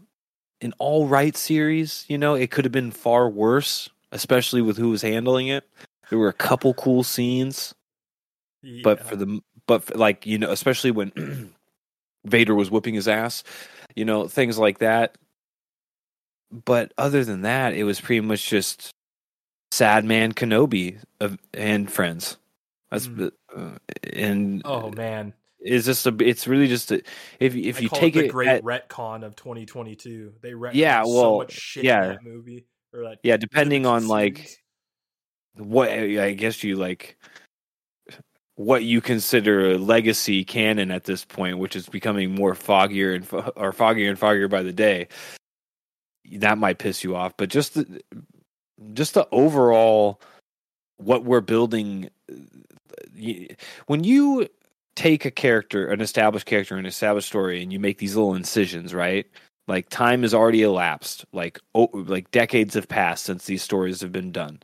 an all right series you know? It could have been far worse especially with who was handling it. There were a couple cool scenes but for the but for, like you know especially when [CLEARS THROAT] vader was whipping his ass you know things like that. But other than that it was pretty much just sad man kenobi of, and friends that's Mm. uh, and Oh man. it's just a it's really just a, if if I you take it the great at- retcon of 2022. They retcon Yeah, so much shit yeah. in that movie. Or that yeah depending on like what I guess you like what you consider a legacy canon at this point, which is becoming more foggier and fo- or foggier and foggier by the day. That might piss you off, but just the just the overall what we're building. When you take a character, an established character, an established story, and you make these little incisions, right? Like time has already elapsed, like oh, like decades have passed since these stories have been done,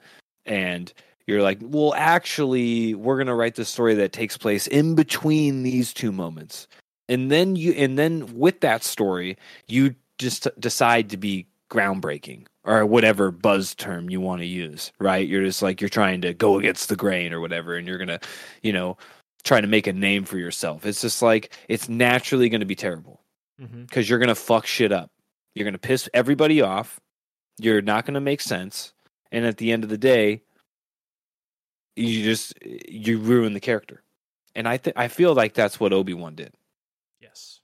and you're like, well, actually, we're gonna write the story that takes place in between these two moments, and then you, and then with that story, you just decide to be groundbreaking or whatever buzz term you want to use, right? You're just like you're trying to go against the grain or whatever, and you're gonna, you know, trying to make a name for yourself. It's just like it's naturally gonna be terrible because you're gonna fuck shit up. You're gonna piss everybody off. You're not gonna make sense, and at the end of the day, you just you ruin the character. And I think I feel like that's what Obi Wan did. Yes.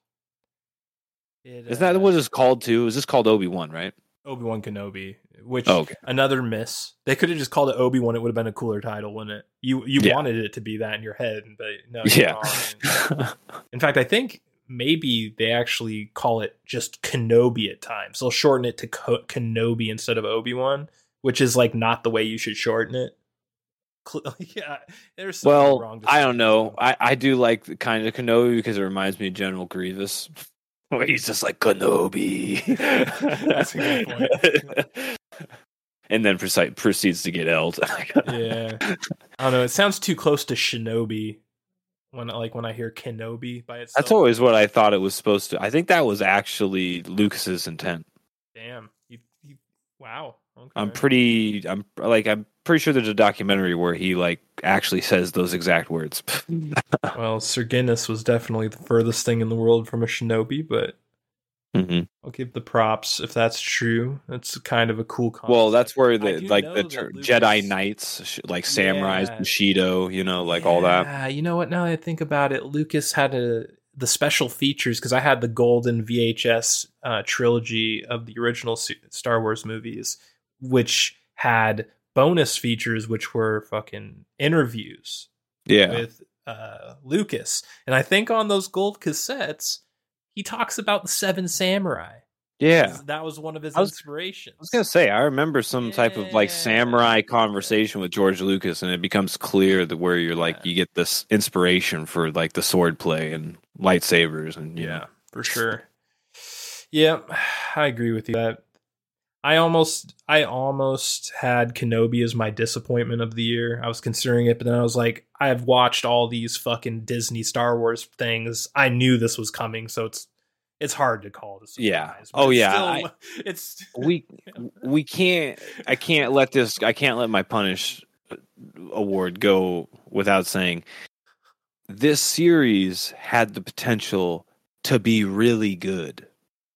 It, Is that uh, what it's called too? Is this called Obi Wan? Right? Obi Wan Kenobi? Which Oh, okay. another miss. They could have just called it Obi Wan. It would have been a cooler title, wouldn't it? You you Yeah. wanted it to be that in your head, but no. Yeah. [LAUGHS] In fact, I think maybe they actually call it just Kenobi at times. They'll shorten it to Kenobi instead of Obi Wan, which is like not the way you should shorten it. [LAUGHS] Yeah, there's something Well, wrong. I don't know. I, I do like the kind of Kenobi because it reminds me of General Grievous. Where he's just like Kenobi. [LAUGHS] That's a good point. [LAUGHS] and then proce- proceeds to get eld. [LAUGHS] yeah, I don't know. It sounds too close to Shinobi when like when I hear Kenobi by itself. That's always what I thought it was supposed to. I think that was actually Lucas's intent. Damn. You, you, wow. Okay. I'm pretty. I'm like. I'm pretty sure there's a documentary where he like actually says those exact words. [LAUGHS] well, Sir Guinness was definitely the furthest thing in the world from a shinobi, but Mhm. I'll give the props if that's true. That's kind of a cool concept. Well, that's where the like the ter- Lucas- Jedi Knights, like samurais, Yeah. Bushido, you know, like all that. Yeah, you know what? Now that I think about it, Lucas had a the special features because I had the golden VHS uh, trilogy of the original Star Wars movies, which had bonus features, which were fucking interviews Yeah, with uh, Lucas. And I think on those gold cassettes, he talks about the Seven Samurai. yeah. That was one of his I was- inspirations. I was gonna say I remember some type of like samurai conversation with George Lucas, and it becomes clear that where you're like Yeah. you get this inspiration for like the sword play and lightsabers, and you yeah, for sure. Yeah, [SIGHS] I agree with you. That I almost, I almost had Kenobi as my disappointment of the year. I was considering it, but then I was like, I have watched all these fucking Disney Star Wars things. I knew this was coming, so it's it's hard to call this. Yeah. Oh, yeah, [LAUGHS] it's [LAUGHS] we we can't i can't let this i can't let my punish award go without saying this series had the potential to be really good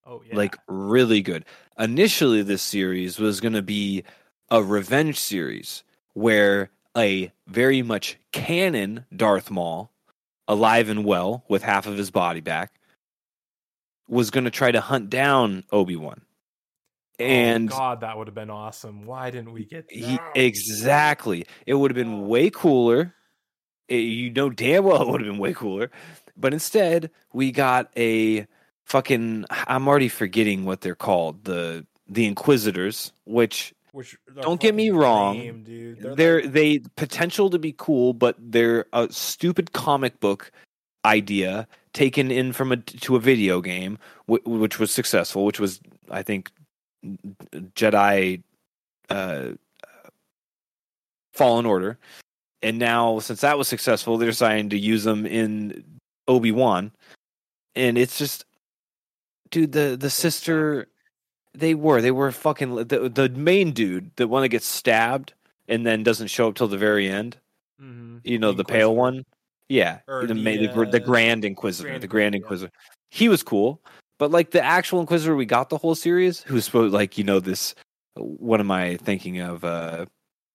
oh yeah, like really good initially this series was going to be a revenge series where a very much canon darth maul alive and well with half of his body back was going to try to hunt down obi-wan oh, and oh, God, that would have been awesome. Why didn't we get He, that? exactly. It would have been oh. way cooler. It- you know damn well it would have been way cooler. But instead, we got a fucking I'm already forgetting what they're called. The the Inquisitors, which Which Don't get me wrong, lame, dude. they're like- they potential to be cool, but they're a stupid comic book idea taken in from a to a video game, wh- which was successful, which was I think Jedi uh, Fallen Order, and now since that was successful, they're deciding to use them in Obi Wan, and it's just, dude, the the sister, they were they were fucking the the main dude, the one that gets stabbed and then doesn't show up till the very end. Mhm. You know, the pale one. Yeah, the, the, the, gr- the uh, Grand Inquisitor, Grand the Grand Inquisitor, Inquisitor. He was cool, but like the actual Inquisitor we got the whole series, who's supposed like you know this. What am I thinking of? uh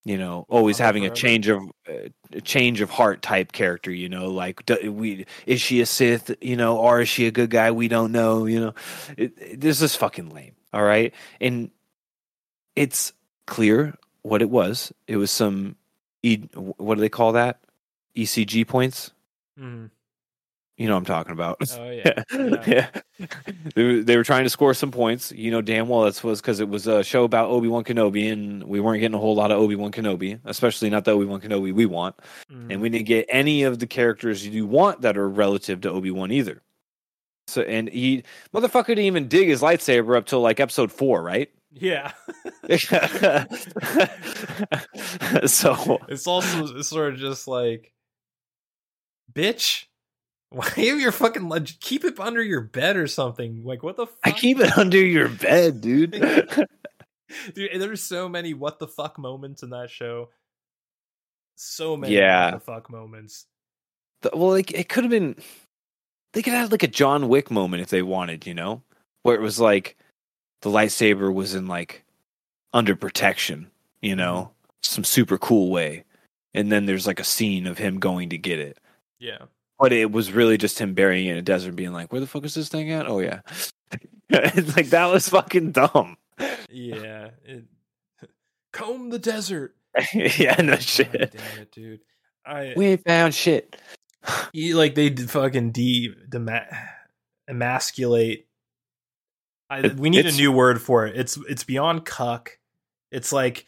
You know, always having a change of uh, a change of heart type character. You know, like do, we is she a Sith? You know, or is she a good guy? We don't know. You know, it, it, this is fucking lame. All right, and it's clear what it was. It was some e, what do they call that? ECG points. Mhm. You know what I'm talking about. Oh [LAUGHS] yeah. yeah. yeah. They, were, they were trying to score some points. You know damn well that's was because it was a show about Obi Wan Kenobi, and we weren't getting a whole lot of Obi Wan Kenobi, especially not the Obi Wan Kenobi we want, Mhm. and we didn't get any of the characters you want that are relative to Obi Wan either. So and he motherfucker didn't even dig his lightsaber up till like episode four, right? yeah. [LAUGHS] so It's also it's sort of just like, bitch, why have your fucking leg- keep it under your bed or something? Like what the fuck? I keep it under your bed, dude. [LAUGHS] dude. There's so many what the fuck moments in that show. So many Yeah. what the fuck moments. The- well, like it could have been. They could have had like a John Wick moment if they wanted, you know, where it was like the lightsaber was in like under protection, you know, mm-hmm. some super cool way, and then there's like a scene of him going to get it, Yeah. But it was really just him burying it in a desert, being like, "Where the fuck is this thing at?" Oh yeah, [LAUGHS] it's like that was fucking dumb. Yeah. It, [LAUGHS] comb the desert. [LAUGHS] yeah, no God shit. damn it, dude. I We ain't found shit. [SIGHS] he, like they fucking de dema- emasculate. I, we need a new word for it. It's it's beyond cuck. It's like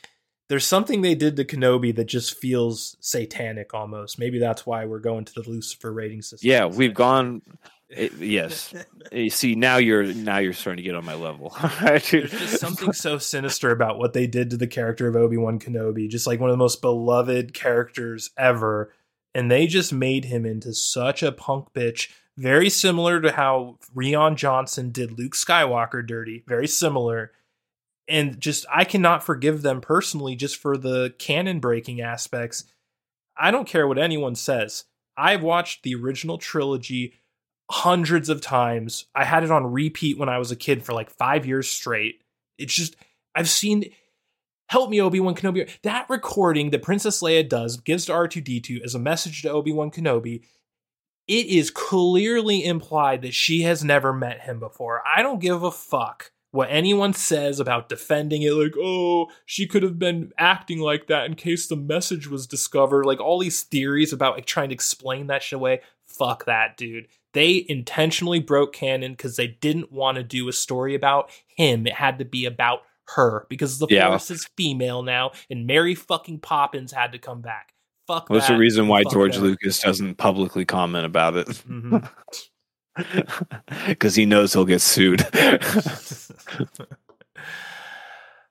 there's something they did to Kenobi that just feels satanic almost. Maybe that's why we're going to the Lucifer rating system. Yeah, we've gone. it- yes. You [LAUGHS] eh, see, now you're now you're starting to get on my level. [LAUGHS] There's just something so sinister about what they did to the character of Obi Wan Kenobi, just like one of the most beloved characters ever. And they just made him into such a punk bitch, very similar to how Rian Johnson did Luke Skywalker dirty, very similar. And just, I cannot forgive them personally just for the canon breaking aspects. I don't care what anyone says. I've watched the original trilogy hundreds of times. I had it on repeat when I was a kid for like five years straight. It's just I've seen. Help me, Obi Wan Kenobi. That recording that Princess Leia does gives to R two D two as a message to Obi Wan Kenobi. It is clearly implied that she has never met him before. I don't give a fuck what anyone says about defending it. Like, oh, she could have been acting like that in case the message was discovered. Like all these theories about like trying to explain that shit away. Fuck that, dude they intentionally broke canon because they didn't want to do a story about him. It had to be about her because the Yeah. force is female now, and Mary fucking Poppins had to come back. Fuck What's that. the reason why Fuck George that. Lucas doesn't publicly comment about it? Mhm. [LAUGHS] [LAUGHS] Because he knows he'll get sued. [LAUGHS]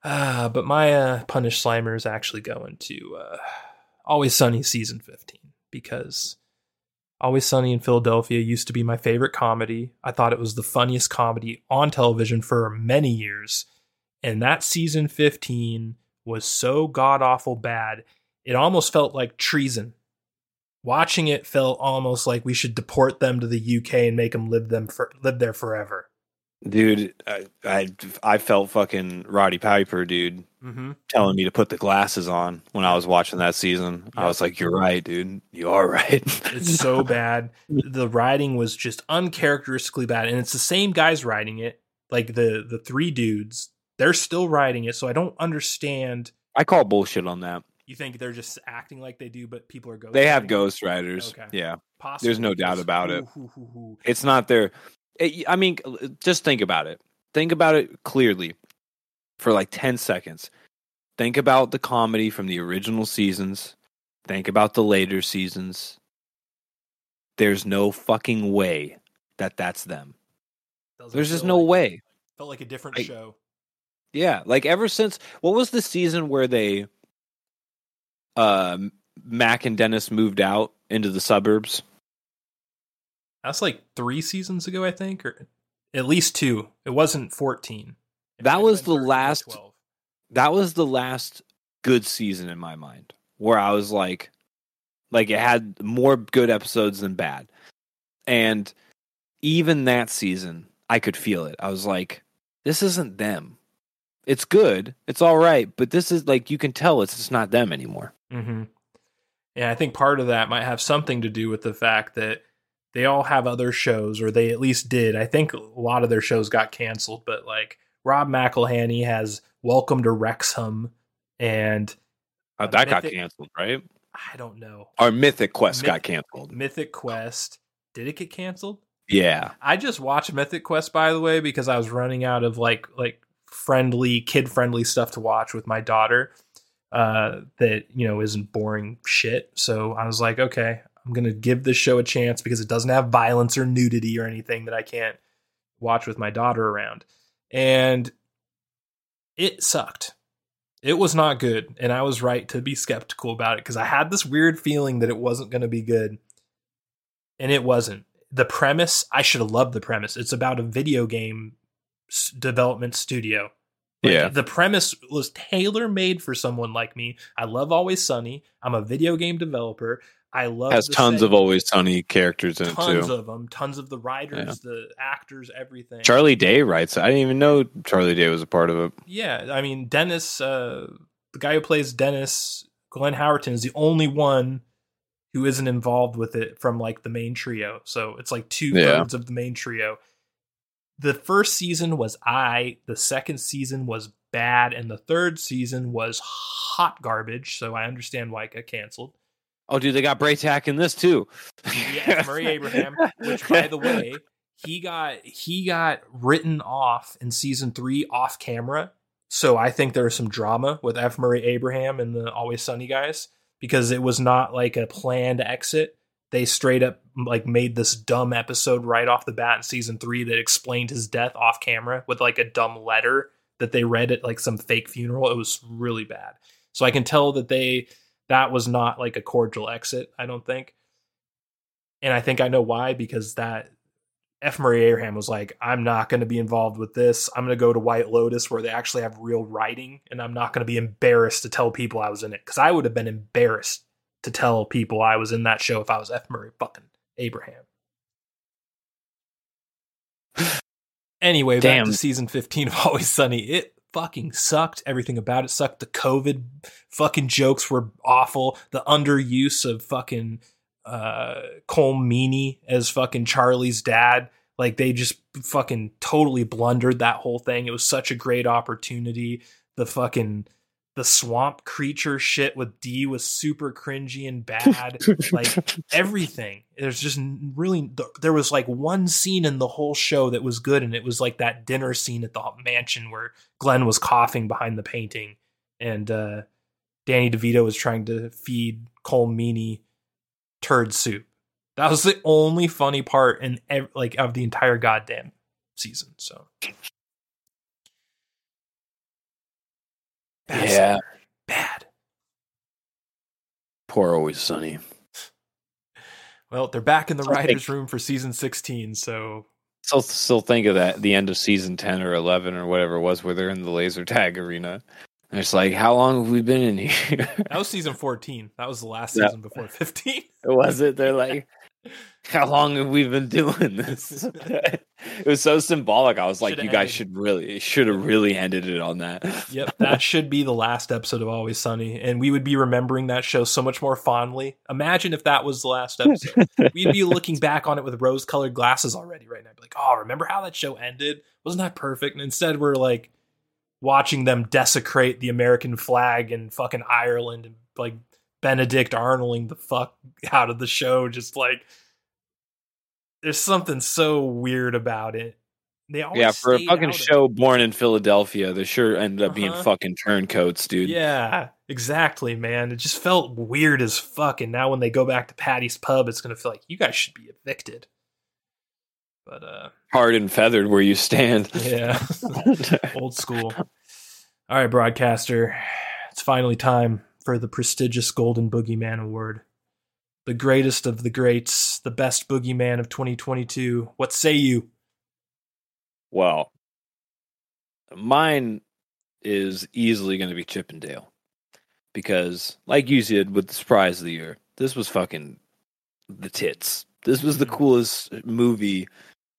Ah, but my uh, punish slimer is actually going to uh, Always Sunny season fifteen because Always Sunny in Philadelphia used to be my favorite comedy. I thought it was the funniest comedy on television for many years. And that season 15 was so god awful bad, it almost felt like treason. Watching it felt almost like we should deport them to the UK and make them live them for, live there forever. dude, I, I I felt fucking Roddy Piper, dude, Mm-hmm. telling me to put the glasses on when I was watching that season. I was like, "You're right, dude. You are right." [LAUGHS] It's so bad. The writing was just uncharacteristically bad, and it's the same guys writing it. Like the the three dudes, they're still writing it. So I don't understand. I call bullshit on that. You think they're just acting like they do, but people are going. They have ghostwriters. Okay. Yeah. Possibly, there's no doubt about it. who- who- who- It's not their. Eh, it, I mean, just think about it. Think about it clearly for like 10 seconds. Think about the comedy from the original seasons. Think about the later seasons. There's no fucking way that that's them. Doesn't There's just no like- way. Felt like a different Like- show. Yeah, like ever since what was the season where they uh Mac and Dennis moved out into the suburbs? That's like three seasons ago, I think, or at least two. It wasn't fourteen. It That was the last- that was the last good season in my mind where I was like like it had more good episodes than bad. And even that season, I could feel it. I was like this isn't them. It's good. It's all right, but this is like you can tell it's just not them anymore. Mm-hmm. Yeah, I think part of that might have something to do with the fact that they all have other shows, or they at least did. I think a lot of their shows got canceled, but like Rob McElhenney has Welcome to Wrexham, and Uh, Uh, that got canceled, right? I don't know Our Mythic Quest Myth- got canceled. Mythic Quest. Did it get canceled? Yeah. I just watched Mythic Quest by the way because I was running out of like like friendly kid friendly stuff to watch with my daughter uh that you know isn't boring shit. So I was like, okay, I'm to give this show a chance because it doesn't have violence or nudity or anything that I can't watch with my daughter around. And it sucked. It was not good, and I was right to be skeptical about it because I had this weird feeling that it wasn't going to be good. And it wasn't the premise i should have loved the premise it's about a video game development studio Like, Yeah. the premise was tailor made for someone like me. I love always sunny. I'm a video game developer. I love Has tons of always sunny characters in it tons of them tons of the writers the actors everything. Charlie Day writes. I didn't even know Charlie Day was a part of it. yeah i mean dennis uh the guy who plays dennis glenn howerton is the only one who isn't involved with it from like the main trio. So it's like two Yeah. thirds of the main trio the first season was i the second season was bad and the third season was hot garbage so i understand why it got canceled Oh, dude, they got Braytac in this too. yeah murray [LAUGHS] abraham which by the way he got he got written off in season three off camera. So I think there was some drama with F. Murray Abraham and the Always Sunny guys because it was not like a planned exit. They straight up like made this dumb episode right off the bat in season three that explained his death off camera with like a dumb letter that they read at like some fake funeral. It was really bad. So I can tell that they that was not like a cordial exit, I don't think. And I think I know why because that F. Murray Abraham was like, I'm not going to be involved with this. I'm going to go to White Lotus where they actually have real writing, and I'm not going to be embarrassed to tell people I was in it because I would have been embarrassed to tell people I was in that show if I was F. Murray fucking Abraham. [SIGHS] anyway, Damn. back to season 15 of Always Sunny. It fucking sucked. Everything about it sucked. The COVID fucking jokes were awful. The underuse of fucking uh Colm Meaney as fucking Charlie's dad. Like they just fucking totally blundered that whole thing. It was such a great opportunity. The fucking the swamp creature shit with D was super cringy and [LAUGHS] bad. like everything. There's just really there was like one scene in the whole show that was good, and it was like that dinner scene at the mansion where Glenn was coughing behind the painting, and uh, Danny DeVito was trying to feed Colm Meaney turd soup. That was the only funny part in ev- like of the entire goddamn season. So Yeah. bad. Poor always sunny. Well, they're back in the take- writers' room for season sixteen. So Still, still think of that the end of season ten or eleven or whatever it was, where they're in the laser tag arena. And it's like, how long have we been in here? that was season fourteen. That was the last Yeah. season before fifteen. [LAUGHS] was it? They're like, [LAUGHS] [LAUGHS] how long have we been doing this? [LAUGHS] [LAUGHS] it was so symbolic. I was like, Shoulda you guys ended- should really, should have really ended it on that. Yep, that should be the last episode of Always Sunny, and we would be remembering that show so much more fondly. Imagine if that was the last episode. We'd be looking back on it with rose-colored glasses already right now. Be like, oh, remember how that show ended? Wasn't that perfect? And instead, we're like watching them desecrate the American flag in fucking Ireland and like Benedict Arnolding the fuck out of the show. Just like there's something so weird about it. They always yeah, for a fucking show born in Philadelphia, they sure ended up being Uh-huh. fucking turncoats, dude. Yeah, exactly, man. It just felt weird as fuck. And now when they go back to Patty's Pub, it's gonna feel like you guys should be evicted. But uh, Hard and feathered where you stand. yeah, [LAUGHS] old school. [LAUGHS] All right, broadcaster, it's finally time for the prestigious Golden Boogeyman Award, the greatest of the greats, the best boogeyman of 2022. What say you? Well, mine is easily going to be Chip 'n Dale because, like you said, with the surprise of the year, this was fucking the tits. This was the Mhm. coolest movie,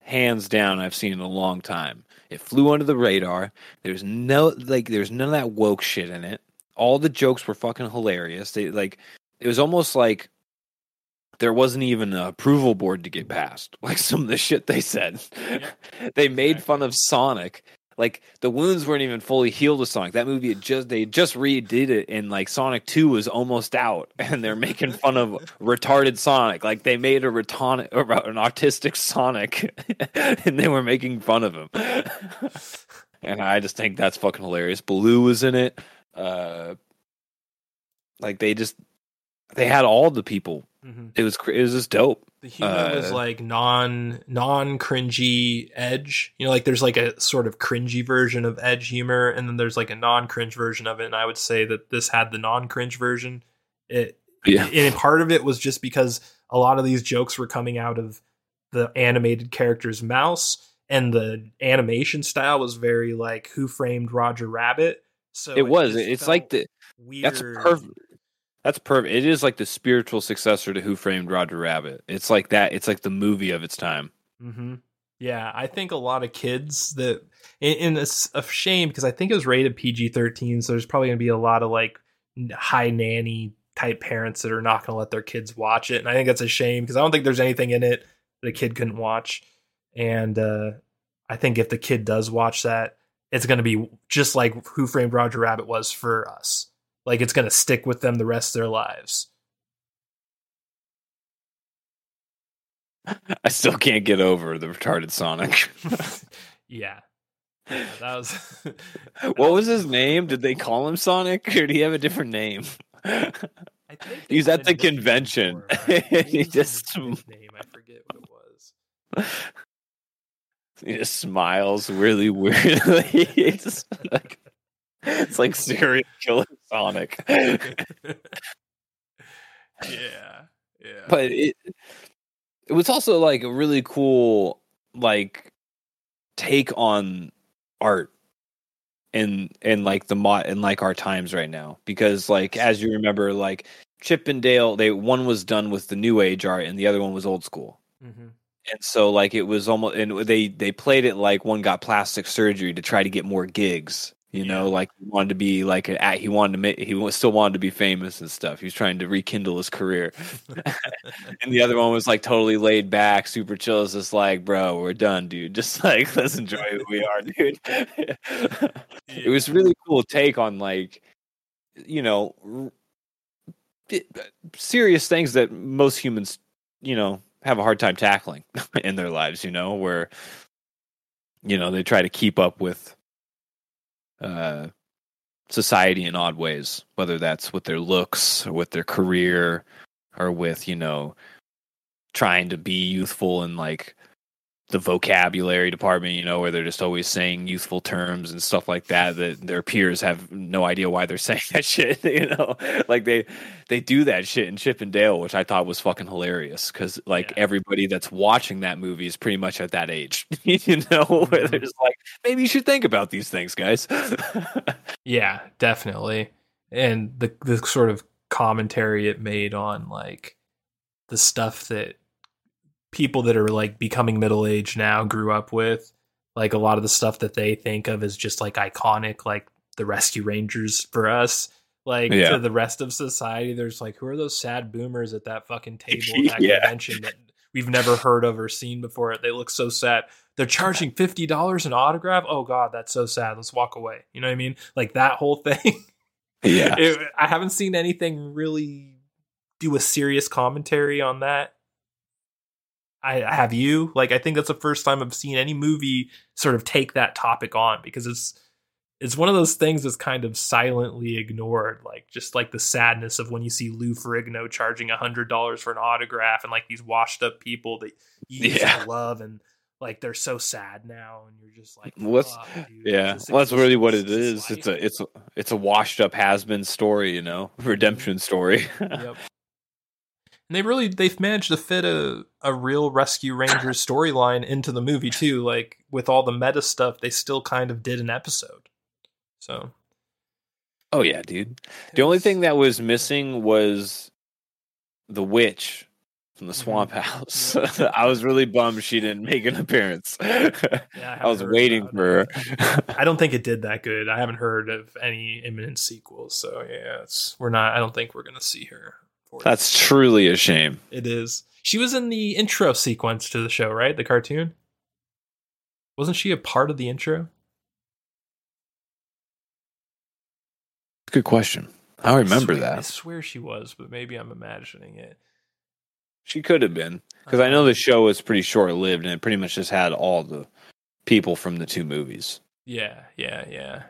hands down, I've seen in a long time. It flew under the radar. There's no like, there's none of that woke shit in it. All the jokes were fucking hilarious. They like, it was almost like there wasn't even an approval board to get past. [LAUGHS] Like some of the shit they said. [LAUGHS] they made fun of Sonic. Like the wounds weren't even fully healed with Sonic. That movie had just they just redid it and like Sonic 2 was almost out [LAUGHS] and they're making fun of retarded Sonic. Like they made a retarded or an autistic Sonic and they were making fun of him. and I just think that's fucking hilarious. Baloo was in it. Uh like they just they had all the people. Mm-hmm. It was it was just dope. The humor was Uh, like non non cringy edge. You know, like there's like a sort of cringy version of edge humor, and then there's like a non cringe version of it. And I would say that this had the non cringe version. It Yeah. and part of it was just because a lot of these jokes were coming out of the animated character's mouse, and the animation style was very like Who Framed Roger Rabbit. So it was. It's like the weird. That's perfect. That's perfect. It is like the spiritual successor to Who Framed Roger Rabbit. It's like that. It's like the movie of its time. hmm Yeah, I think a lot of kids that, and and it's a shame because I think it was rated PG thirteen, so there's probably gonna be a lot of like high nanny type parents that are not gonna let their kids watch it, and I think that's a shame because I don't think there's anything in it that a kid couldn't watch, and uh, I think if the kid does watch that, it's gonna be just like Who Framed Roger Rabbit was for us. Like it's gonna stick with them the rest of their lives. [LAUGHS] I still can't get over the retarded Sonic. [LAUGHS] yeah. Yeah, that was [LAUGHS] what was his name? Did they call him Sonic, or did he have a different name? I think they He was at the convention. for him. What He just- nickname? I forget what it was. he just smiles really weirdly. like [LAUGHS] it's like serial killer Sonic. [LAUGHS] yeah, yeah. but it it was also like a really cool like take on art and and like the mod and like our times right now. Because like as you remember like Chip and Dale they one was done with the new age art and the other one was old school. Hmm and so like it was almost and they they played it like one got plastic surgery to try to get more gigs you know Yeah. like he wanted to be like an he wanted to make he still wanted to be famous and stuff. He was trying to rekindle his career. [LAUGHS] And the other one was like totally laid back super chill. It's just like bro we're done dude. Just [LAUGHS] like let's enjoy who we are dude. [LAUGHS] It was really cool take on like you know serious things that most humans you know have a hard time tackling in their lives you know where you know they try to keep up with uh society in odd ways whether that's with their looks or with their career or with you know trying to be youthful and like the vocabulary department, you know, where they're just always saying youthful terms and stuff like that that their peers have no idea why they're [LAUGHS] saying that shit, [LAUGHS] you know. Like they they do that shit in Chip and Dale, which I thought was fucking hilarious cuz like Yeah. everybody that's watching that movie is pretty much at that age, [LAUGHS] you know, where mm-hmm. they're just like maybe you should think about these things, guys. Yeah, definitely. And the the sort of commentary it made on like the stuff that people that are like becoming middle aged now grew up with, like a lot of the stuff that they think of as just like iconic, like the Rescue Rangers for us. Like Yeah. to the rest of society, there's like who are those sad boomers at that fucking [LAUGHS] table at that Yeah. convention that we've never heard of or seen before? They look so sad. They're charging [LAUGHS] fifty dollars an autograph. Oh god, that's so sad. Let's walk away. You know what I mean? Like that whole [LAUGHS] thing. yeah. It- I haven't seen anything really do a serious commentary on that. I have you like I think that's the first time I've seen any movie sort of take that topic on because it's it's one of those things that's kind of silently ignored, like just like the sadness of when you see Lou Ferrigno charging a hundred dollars for an autograph and like these washed up people that you used Yeah. to love and like they're so sad now and you're just like What's- "Fuck, dude, Yeah, well, that's really what it Is is. It's a it's a it's a washed up has been story, you know, redemption story. yep. [LAUGHS] And they really they've managed to fit a, a real Rescue Rangers storyline into the movie too. Like with all the meta stuff, they still kind of did an episode. So oh yeah, dude. The only thing that was missing was the witch from the swamp mm-hmm. house. [LAUGHS] I was really bummed she didn't make an appearance. Yeah, I [LAUGHS] was waiting for her. [LAUGHS] I don't think it did that good. I haven't heard of any imminent sequels. So yeah, it's we're not. I don't think we're gonna see her. That's truly a shame. It is. She was in the intro sequence to the show, right? The cartoon. Wasn't she a part of the intro? Good question. I remember swear- I swear she was, but maybe I'm imagining it. She could have been because I know the show was pretty short lived and it pretty much just had all the people from the two movies. Yeah, yeah, yeah,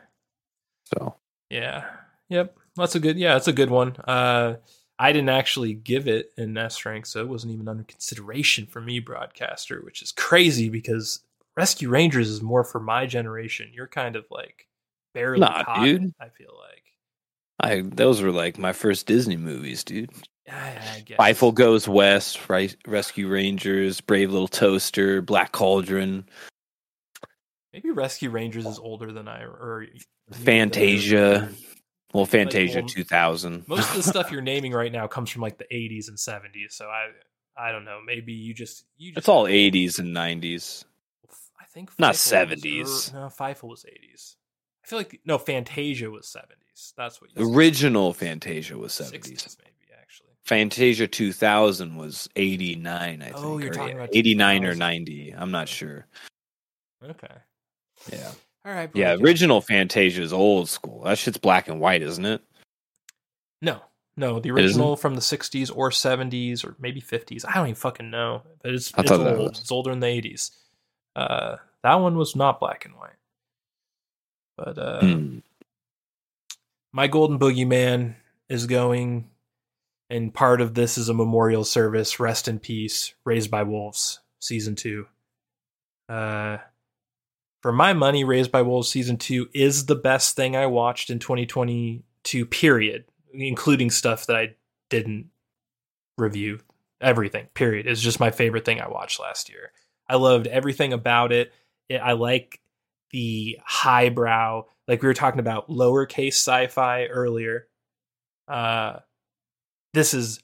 So yeah. Yep, that's a good. Yeah, that's a good one. Uh, I didn't actually give it an S rank, so it wasn't even under consideration for me, broadcaster, which is crazy because Rescue Rangers is more for my generation. You're kind of like barely Nah, caught dude. I feel like. I those were like my first Disney movies, dude. I. Fievel Goes West, Ri- Rescue Rangers, Brave Little Toaster, Black Cauldron, Maybe Rescue Rangers is older than I or Fantasia. Well, Fantasia well, 2000. [LAUGHS] Most of the stuff you're [LAUGHS] naming right now comes from like the 80s and 70s. So I, I don't know. Maybe you just you. Just it's all 80s and 90s. I think Not Fievel was er, 70s. ear- no, Fievel was 80s. I feel like no Fantasia was 70s. That's what you original Fantasia was 60s 70s. maybe actually. Fantasia 2000 was 89, I oh, think. Oh, you're or talking about 89 or 90. I'm not sure. Okay. Yeah. All right. Yeah, original Fantasia is old school. That shit's black and white, isn't it? No, No, the original from the 60s or 70s or maybe 50s. I don't even fucking know. But it's, I it's old. It's older than the 80s. Uh, that one was not black and white. But uh, Hmm. my golden boogeyman is going, and part of this is a memorial service. Rest in peace. Raised by Wolves, season two. Uh, for my money, Raised by Wolves season two is the best thing I watched in 2022. Period, including stuff that I didn't review. Everything. Period. is just my favorite thing I watched last year. I loved everything about it. it I like the highbrow, like we were talking about lowercase sci-fi earlier. Uh, this is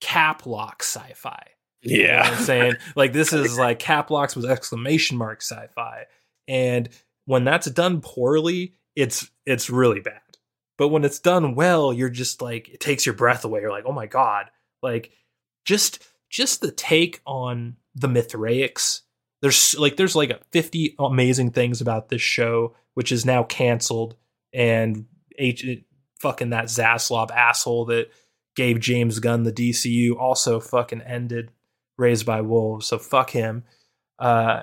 cap lock sci-fi. Yeah. You know what I'm saying [LAUGHS] like this is like cap locks with exclamation mark sci-fi, and when that's done poorly, it's it's really bad. But when it's done well, you're just like it takes your breath away. You're like, oh my god, like just just the take on the Mithraics. There's like there's like 50 amazing things about this show, which is now canceled, and H fucking that Zaslav asshole that gave James Gunn the DCU also fucking ended Raised by Wolves. So fuck him. Uh,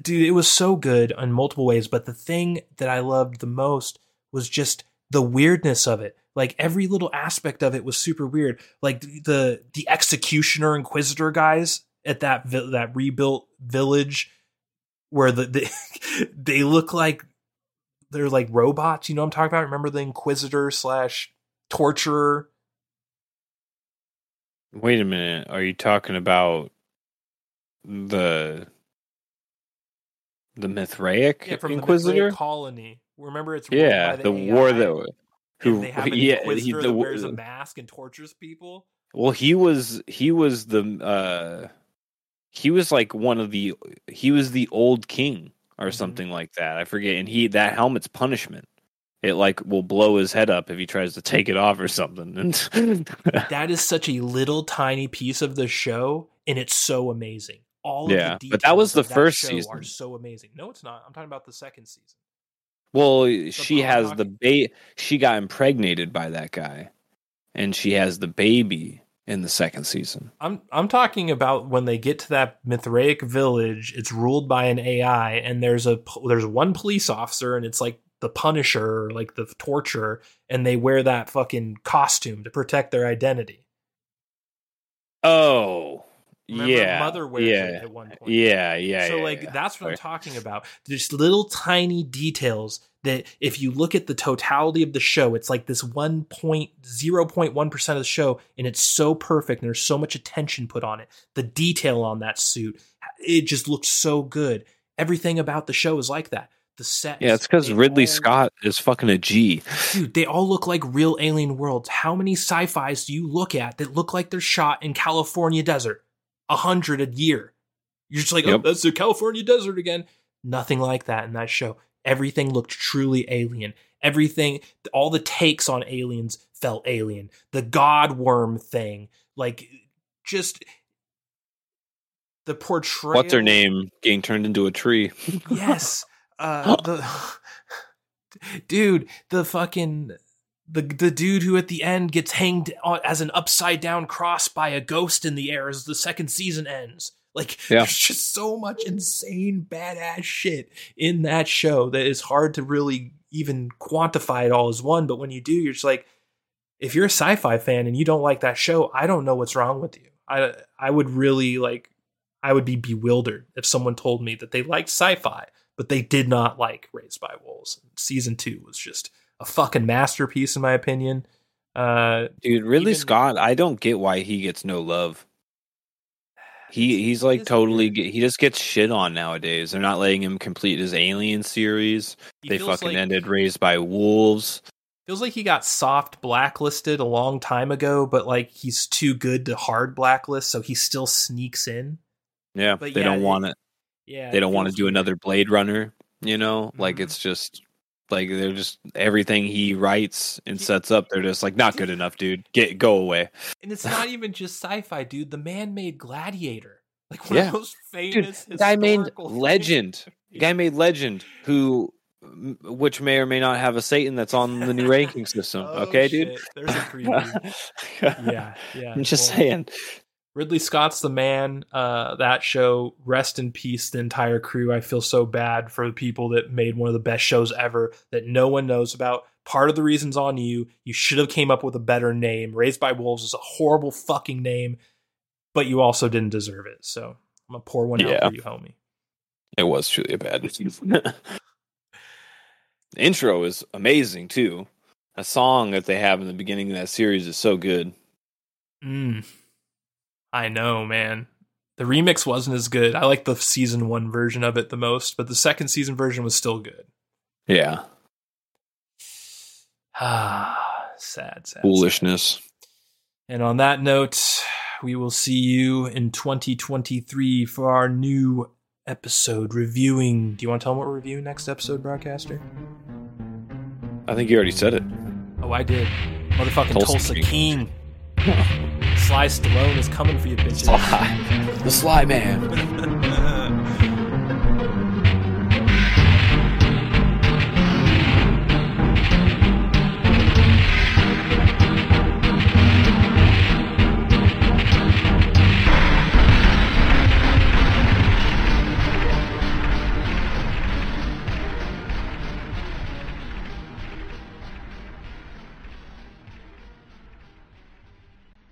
dude, it was so good in multiple ways. But the thing that I loved the most was just the weirdness of it. Like every little aspect of it was super weird. Like the the executioner inquisitor guys at that vi- that rebuilt village where the, the [LAUGHS] they look like they're like robots. You know what I'm talking about? Remember the inquisitor slash torturer Wait a minute. Are you talking about the the Mithraic yeah, from Inquisitor? the Mithraic colony. Remember, it's yeah, by the, the, war that who they have an [LAUGHS] yeah inquisitor he, that wears a mask and tortures people. well he was he was the uh he was like one of the he was the old king or Mhm. something like that. I forget. And he that helmet's punishment. It like will blow his head up if he tries to take it off or something. And [LAUGHS] That is such a little tiny piece of the show, and it's so amazing. All Yeah, of the but that was the first show season. Are so amazing. No, it's not. I'm talking about the second season. Well, she has I'm the ba- she got impregnated by that guy, and she has the baby in the second season. I'm I'm talking about when they get to that Mithraic village. It's ruled by an AI, and there's a there's one police officer, and it's like the Punisher, like the torturer, and they wear that fucking costume to protect their identity. Oh, Remember, yeah, Mother wears yeah, it at one point. yeah, yeah. so yeah, like yeah. that's what I'm talking about. There's little tiny details that if you look at the totality of the show, it's like this 1.0.1 of the show, and it's so perfect, and there's so much attention put on it. The detail on that suit, it just looks so good. Everything about the show is like that. The set, Yeah, it's because Ridley Scott is fucking a G. dude, they all look like real alien worlds. How many sci-fi's do you look at that look like they're shot in California desert? A hundred a year. You're just like, oh, that's the California desert again. Nothing like that in that show. Everything looked truly alien. Everything, all the takes on aliens felt alien. The God worm thing, like, just the portrayal. What's her name? Getting turned into a tree. yes [LAUGHS] uh the [LAUGHS] dude the fucking the the dude who at the end gets hanged as an upside down cross by a ghost in the air as the second season ends like Yeah. there's just so much insane badass shit in that show that is hard to really even quantify it all as one but when you do you're just like if you're a sci-fi fan and you don't like that show i don't know what's wrong with you i i would really like I would be bewildered if someone told me that they liked sci-fi, but they did not like Raised by Wolves. Season two was just a fucking masterpiece, in my opinion. Uh, Dude, Ridley Even- Scott, I don't get why he gets no love. He he's like totally get, he just gets shit on nowadays. They're not letting him complete his Alien series. they fucking like, ended Raised by Wolves. Feels like he got soft blacklisted a long time ago, but like he's too good to hard blacklist, so he still sneaks in. Yeah, But they yeah, don't want to. Yeah, They don't want to do another Blade Runner. You know, like Mhm. it's just like they're just everything he writes and He- sets up. They're just like not good enough, dude. Get go away. And it's not even just sci-fi, dude. The man made Gladiator, like one Yeah. of those famous the guy made. Legend. [LAUGHS] Guy made Legend, who which may or may not have a Satan that's on the new ranking system. [LAUGHS] Oh, okay, dude. There's a [LAUGHS] preview. yeah, yeah. I'm just Well, saying. Ridley Scott's the man. Uh, that show, rest in peace, the entire crew. I feel so bad for the people that made one of the best shows ever that no one knows about. Part of the reason's on you. You should have came up with a better name. Raised by Wolves is a horrible fucking name, but you also didn't deserve it. So I'm gonna pour one Yeah. out for you, homie. It was truly a bad the [LAUGHS] intro is amazing too. A song that they have in the beginning of that series is so good. Mm. I know, man. The remix wasn't as good. I like the season one version of it the most, but the second season version was still good. Yeah. Ah, [SIGHS] sad, sad. sad. Foolishness. And on that note, we will see you in 2023 for our new episode reviewing. Do you want to tell them what we're reviewing next episode, broadcaster? I think you already said it. Oh, I did. Motherfucking Tulsa Tulsa, King. King. [LAUGHS] Sly Stallone is coming for you, bitches. Sly. The Sly Man. [LAUGHS]